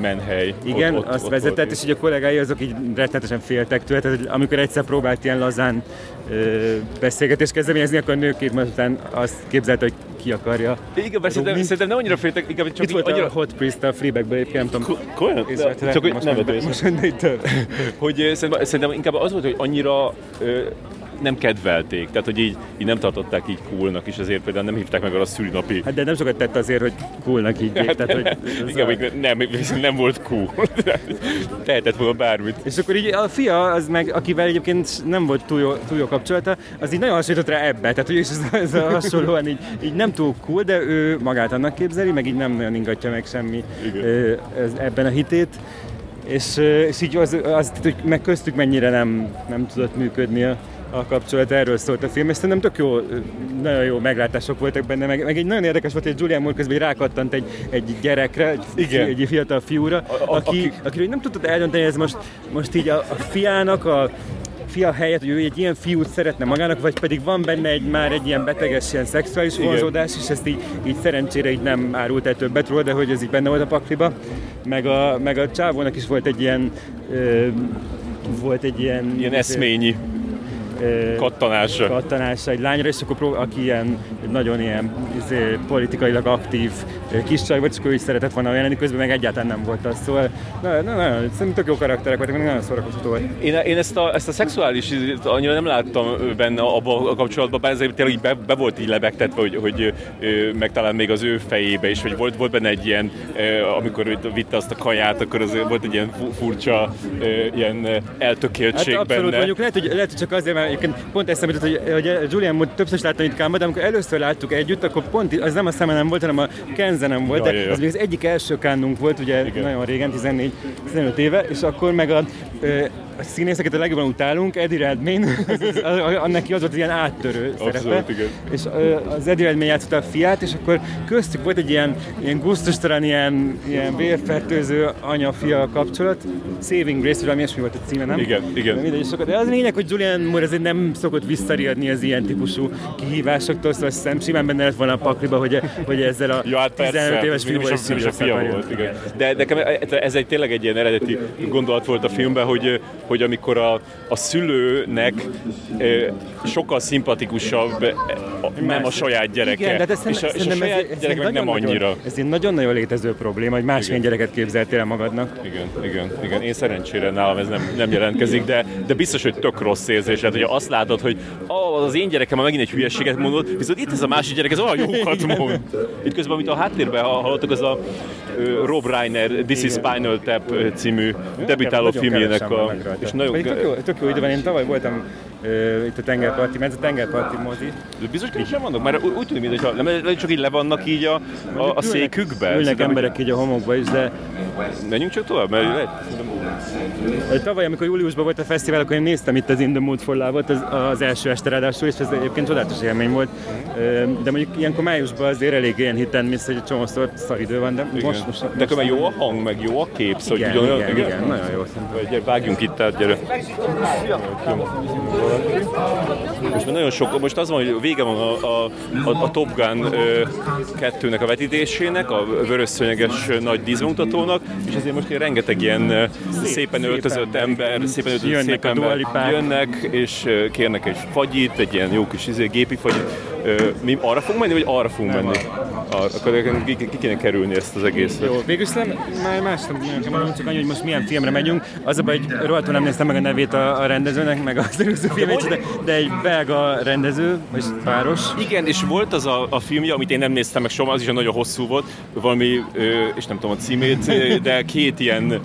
menhely. igen, Ott- ott- azt ott vezetett, volt. és így a kollégái azok így rettenetesen féltek tőle, tehát amikor egyszer próbált ilyen lazán beszélgetést kezdeményezni, akkor a nő két mondat után azt képzelte, hogy ki akarja. Igen, bár szerintem, szerintem nem annyira féltek, inkább csak Itt volt annyira... a Hot Priest a Fleagbag-ből egyébként, nem tudom. Komolyan? Csak hogy nem. Most hogy szerintem, inkább az volt, hogy annyira nem kedvelték, tehát hogy így, így nem tartották így coolnak, és ezért például nem hívták meg arra a szülinapi Hát de nem sokat tett azért, hogy coolnak így tehát, hogy Igen, a- nem, viszont nem volt cool. Tehetett volna bármit. És akkor így a fia, az meg, akivel egyébként nem volt túl jó, túl jó kapcsolata, az így nagyon hasonlított rá ebbe. Tehát, hogy ez, a- ez a hasonlóan így, így, nem túl cool, de ő magát annak képzeli, meg így nem nagyon ingatja meg semmi Igen. ez, ebben a hitét. És, és így az, az, hogy meg köztük mennyire nem, nem tudott működni a, a kapcsolat, erről szólt a film, és szerintem tök jó, nagyon jó meglátások voltak benne, meg, meg egy nagyon érdekes volt, hogy Julian Moore közben rákattant egy, egy gyerekre, egy, Igen. egy fiatal fiúra, A- a- aki, aki- akiről nem tudtad eldönteni, ez most, most így a, a fiának a fia helyett, hogy ő egy ilyen fiút szeretne magának, vagy pedig van benne egy már egy ilyen beteges, ilyen szexuális vonzódás, és ezt így, így szerencsére így nem árult el többet róla, de hogy ez így benne volt a pakliba. Meg a, meg a csávónak is volt egy ilyen ö, volt egy ilyen... Ilyen eszményi kattanása. kattanása egy lányra, és akkor prób- aki ilyen, nagyon ilyen izé, politikailag aktív kis csaj és akkor ő is szeretett volna olyan közben meg egyáltalán nem volt az. Szóval na, na, na, szerintem tök jó karakterek voltak, meg nagyon szórakoztató volt. Én, én ezt, a, ezt a szexuális annyira nem láttam benne abban a kapcsolatban, bár ezért tényleg be, be, volt így lebegtetve, hogy, hogy meg talán még az ő fejébe is, hogy volt, volt benne egy ilyen, amikor vitte azt a kaját, akkor az volt egy ilyen fu- furcsa ilyen eltökéltség Hát abszolút benne. mondjuk, lehet hogy, lehet, hogy csak azért, mert egyébként pont eszembe jutott, hogy, hogy Julian Moore többször is láttam itt Kámba, de amikor először láttuk együtt, akkor pont az nem a szemem volt, hanem a Kenzenem volt, Ja, de ja, ja. az még az egyik első kánunk volt, ugye Igen. nagyon régen, 14-15 éve, és akkor meg a, a színészeket a legjobban utálunk, Eddie Redmayne, az, az, az, neki az volt egy ilyen áttörő Abszolút, szerepe, igen. és az Eddie Redmayne játszotta a fiát, és akkor köztük volt egy ilyen, ilyen gusztustalan, ilyen, ilyen vérfertőző anya-fia kapcsolat, Saving Grace, vagy valami ilyesmi volt a címe, nem? Igen, igen. De és akkor, de az lényeg, hogy Julian Moore azért nem szokott visszariadni az ilyen típusú kihívásoktól, szóval hiszem simán benne lett volna a pakliba, hogy, hogy ezzel a Ja, hát persze, 15 éves is, fiúval nem is a fia volt, igen. De nekem ez egy tényleg egy ilyen eredeti gondolat volt a filmben, hogy, hogy amikor a, a szülőnek ö, sokkal szimpatikusabb ö, nem a saját gyereke, Igen, de hát ez és a, és a saját ez gyerek meg nem nagyon-nagyon- annyira. Ez egy nagyon-nagyon létező probléma, hogy másmilyen gyereket képzeltél el magadnak. Igen, igen, igen. Én szerencsére nálam ez nem, nem jelentkezik, de, de biztos, hogy tök rossz érzés. Hát, hogy azt látod, hogy az én gyerekem már megint egy hülyeséget mondott, viszont itt ez a másik gyerek, ez olyan jókat mond. Itt közben, amit a háttérben hallottak, az a Rob Reiner This is Spinal Tap című debütáló Nagyon filmjének a... rajta. És nagyon, Pedig tök, jó, tök jó idő van, én tavaly voltam itt a tengerparti, mert ez a tengerparti mozi. de biztos kevesen vannak? Mert úgy, úgy tűnik, mintha nem, csak így le vannak így a, a, a székükbe. Ülnek emberek így a homokba is, de Menjünk csak tovább, mert lehet, Tavaly, amikor júliusban volt a fesztivál, akkor én néztem itt az In the Mood for Love-ot az, az első este ráadásul, és ez egyébként csodálatos élmény volt. De mondjuk ilyenkor májusban azért elég ilyen hiten miss, hogy csomószor szar idő van, de igen. most, most, de akkor jó a hang, meg jó a kép, szóval igen, ugyanolyan- igen, igen, nagyon jó szerintem. Vágjunk itt át, gyere. Most nagyon sok, most az van, hogy vége van a, a, a, a Top Gun ö, 2-nek a vetítésének, a vörös szőnyeges nagy díszbemutatónak, és ezért most ilyen rengeteg ilyen szépen öltözött ember, szépen öltözött Jönnek szép ember jönnek, és kérnek egy fagyit, egy ilyen jó kis izé, gépi fagyit. Mi arra fogunk menni, vagy arra fogunk menni? Akkor ki, ki, kéne kerülni ezt az egészet. Jó, végül nem, már más nem mondani, csak annyi, hogy most milyen filmre megyünk. Az a baj, hogy rohadtul nem néztem meg a nevét a, a rendezőnek, meg az előző filmét, de, de egy belga rendező, vagy páros. Igen, és volt az a, a filmje, amit én nem néztem meg soha, az is nagyon hosszú volt, valami, és nem tudom a címét, de két ilyen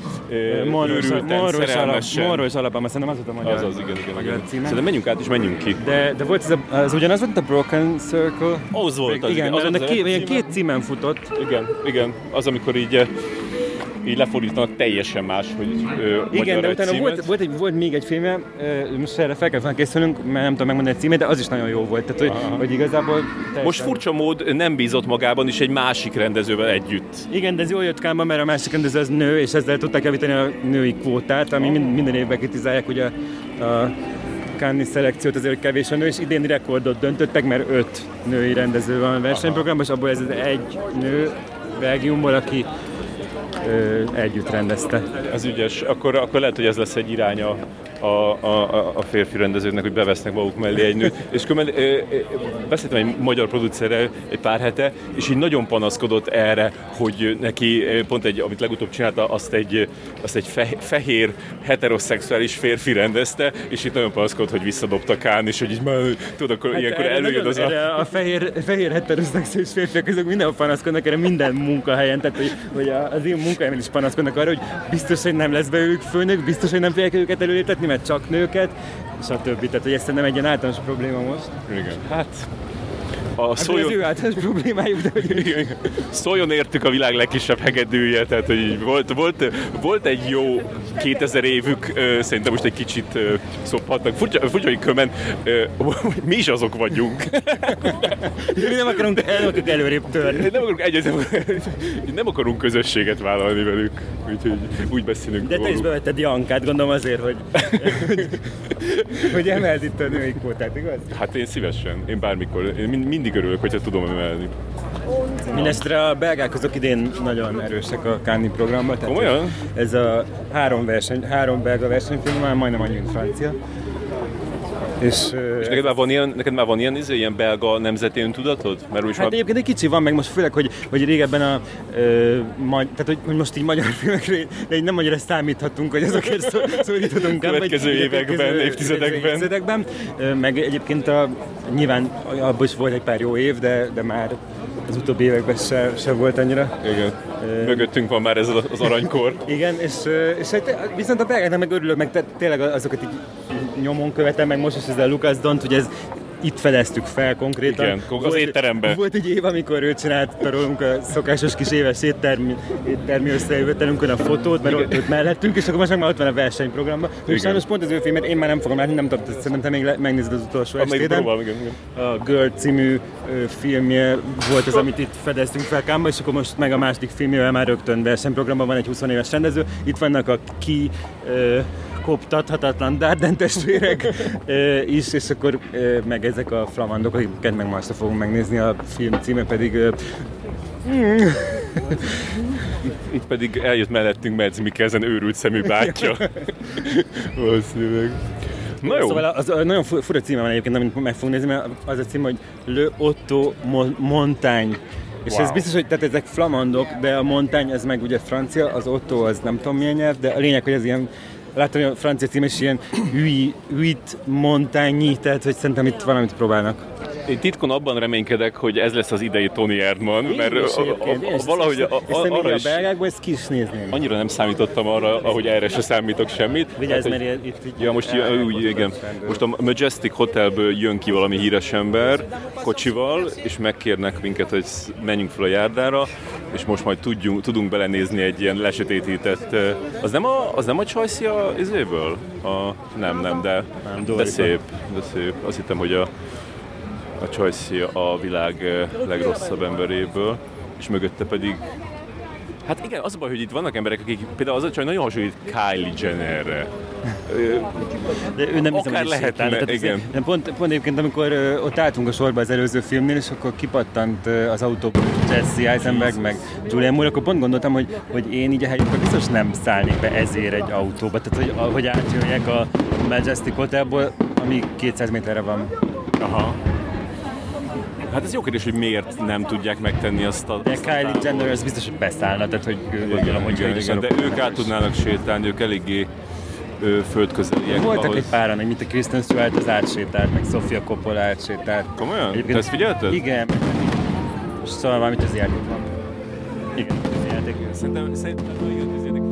Morros, Morros, alap, Morros alapban, szerintem az volt a magyar. Az az, igen, igen, igen. Szerintem menjünk át és menjünk ki. De, de volt ez a, az ugyanaz volt a Broken Circle? Az volt az, igen. Az, Az, az, de két, ilyen két címen futott. Igen, igen. Az, amikor így eh, így lefordítanak teljesen más, hogy ö, Igen, de utána volt, címet. volt, egy, volt még egy filmje, ö, most erre fel kell készülnünk, mert nem tudom megmondani a címét, de az is nagyon jó volt. Tehát, hogy, hogy igazából... teljesen- Most furcsa mód nem bízott magában is egy másik rendezővel együtt. Igen, de ez jól jött kámba, mert a másik rendező az nő, és ezzel tudták javítani a női kvótát, ami mind, minden évben kritizálják, ugye a Cannes szelekciót azért hogy kevés a nő, és idén rekordot döntöttek, mert öt női rendező van a versenyprogramban, és abból ez az egy nő Belgiumból, aki ö, együtt rendezte. Az ügyes. Akkor, akkor lehet, hogy ez lesz egy iránya a, a, a- férfi rendezőknek, hogy bevesznek maguk mellé egy nőt. És különben ö, ö, beszéltem egy magyar producerrel egy pár hete, és így nagyon panaszkodott erre, hogy neki pont egy, amit legutóbb csinálta, azt egy, azt egy fe, fehér, heteroszexuális férfi rendezte, és itt nagyon panaszkodott, hogy visszadobta Kán, és hogy így már, tudod, akkor hát ilyenkor előjön az a... a fehér, fehér heteroszexuális férfiak azok mindenhol panaszkodnak erre minden munkahelyen, tehát hogy, hogy az én munkahelyemen is panaszkodnak arra, hogy biztos, hogy nem lesz belőlük főnök, biztos, hogy nem fogják őket előléptetni, mert csak nőket, stb. Tehát, hogy ez szerintem egy ilyen általános probléma most. Igen. Hát, a Hát, szóljon, az ő általános problémájuk, de hogy Igen. Szóljon értük a világ legkisebb hegedűje, tehát hogy volt, volt, volt egy jó 2000 évük, szerintem most egy kicsit szophatnak. Furcsa, furcsa hogy kömen, mi is azok vagyunk. mi nem akarunk, el, nem akarunk előrébb törni. Nem akarunk, egyet, nem akarunk közösséget vállalni velük, úgyhogy úgy beszélünk De te is bevetted Jankát, gondolom azért, hogy, hogy emeld itt a női kvótát, igaz? Hát én szívesen, én bármikor, én mind- mindig örülök, hogyha tudom emelni. Mindenesetre a belgák azok idén nagyon erősek a Cannes programban. tehát Komolyan? Ez a három, verseny, három belga versenyfilm már majdnem annyi, mint francia. És, És neked már van ilyen, neked már van ilyen, izé, ilyen belga nemzeti öntudatod? Mert úgy Hát már egyébként egy kicsi van, meg most főleg, hogy, hogy régebben a, ö, magy, tehát hogy, hogy most így magyar filmekre de nem magyarra számíthatunk, hogy azokért szó, szólíthatunk. Következő vagy években, évtizedekben. évtizedekben. Meg egyébként a, nyilván abban is volt egy pár jó év, de, de már az utóbbi években se, se volt annyira. igen, mögöttünk van már ez az aranykor. Igen, és, és hát, viszont a belgáknak meg örülök, meg tényleg azokat így nyomon követem, meg most is ez a Lucas Dont, hogy ez itt fedeztük fel konkrétan. Igen, az étteremben. Volt egy év, amikor ő csinálta rólunk a szokásos kis éves éttermi, éttermi összejövetelünkön a fotót, mert ott, ott mellettünk, és akkor most meg már ott van a versenyprogramban. És Igen. sajnos pont az ő filmet én már nem fogom látni, nem tudom, szerintem te még le, megnézed az utolsó még estéden. próbálom, igen, igen. A Girl című filmje volt az, amit itt fedeztünk fel Kámba, és akkor most meg a második filmjével már rögtön versenyprogramban van egy 20 éves rendező. Itt vannak a ki koptathatatlan Darden testvérek ö, is, és akkor ö, meg ezek a flamandok, akiket meg másra fogunk megnézni, a film címe pedig ö, Itt pedig eljött mellettünk Medz Mikkelsen őrült szemű bátyja. Valószínűleg. Na jó. Szóval az, az nagyon fu- fura címe van egyébként, amit meg fogunk nézni, mert az a cím, hogy Le Otto Mo- Montagne. És Wow. ez biztos, hogy tehát ezek flamandok, de a montány ez meg ugye francia, az Otto az nem tudom milyen nyelv, de a lényeg, hogy ez ilyen Láttam, hogy a francia cím is ilyen huit, huit tehát hogy szerintem itt valamit próbálnak. Én titkon abban reménykedek, hogy ez lesz az idei Tony Erdman, mert is a, a, a, valahogy a, a, arra is a belgákból, ezt ki is nézném. annyira nem számítottam arra, ahogy erre se számítok semmit. Vigyázz, Hát, mert itt Ja, most úgy, igen. Most a Majestic Hotelből jön ki valami híres ember kocsival, és megkérnek minket, hogy menjünk fel a járdára, és most majd tudjunk, tudunk belenézni egy ilyen lesötétített... Az nem a, az nem a Csajszia izéből? A, nem, nem, de, de Dorica. szép, de szép. Azt hittem, hogy a, a Csajszia a világ eh, legrosszabb emberéből, és mögötte pedig Hát igen, az a baj, hogy itt vannak emberek, akik például az a csaj nagyon hasonlít Kylie Jennerre. De ő nem hiszem, Akár is lehetne. Tehát igen. Nem, pont, pont egyébként, amikor ö, ott álltunk a sorba az előző filmnél, és akkor kipattant ö, az autó Jesse Eisenberg, meg Julian Moore, akkor pont gondoltam, hogy, hogy én így a helyükben biztos nem szállnék be ezért egy autóba. Tehát, hogy, hogy átjöjjek a Majestic Hotelból, ami 200 méterre van. aha. Hát ez jó kérdés, hogy miért nem tudják megtenni azt a... De Kylie. Jenner az biztos, hogy beszállna, tehát hogy gondolom, hogy igen, igen, de ők át tudnának sétálni, ők eléggé földközeliek. Voltak ahhoz- egy páran, mint a Kristen Stewart az átsétált, meg Sofia Coppola átsétált. Komolyan? Te ezt figyelted? Igen. Szóval valamit az játék van. Igen, az játék. Szerintem, szerintem igen, ez érdekes.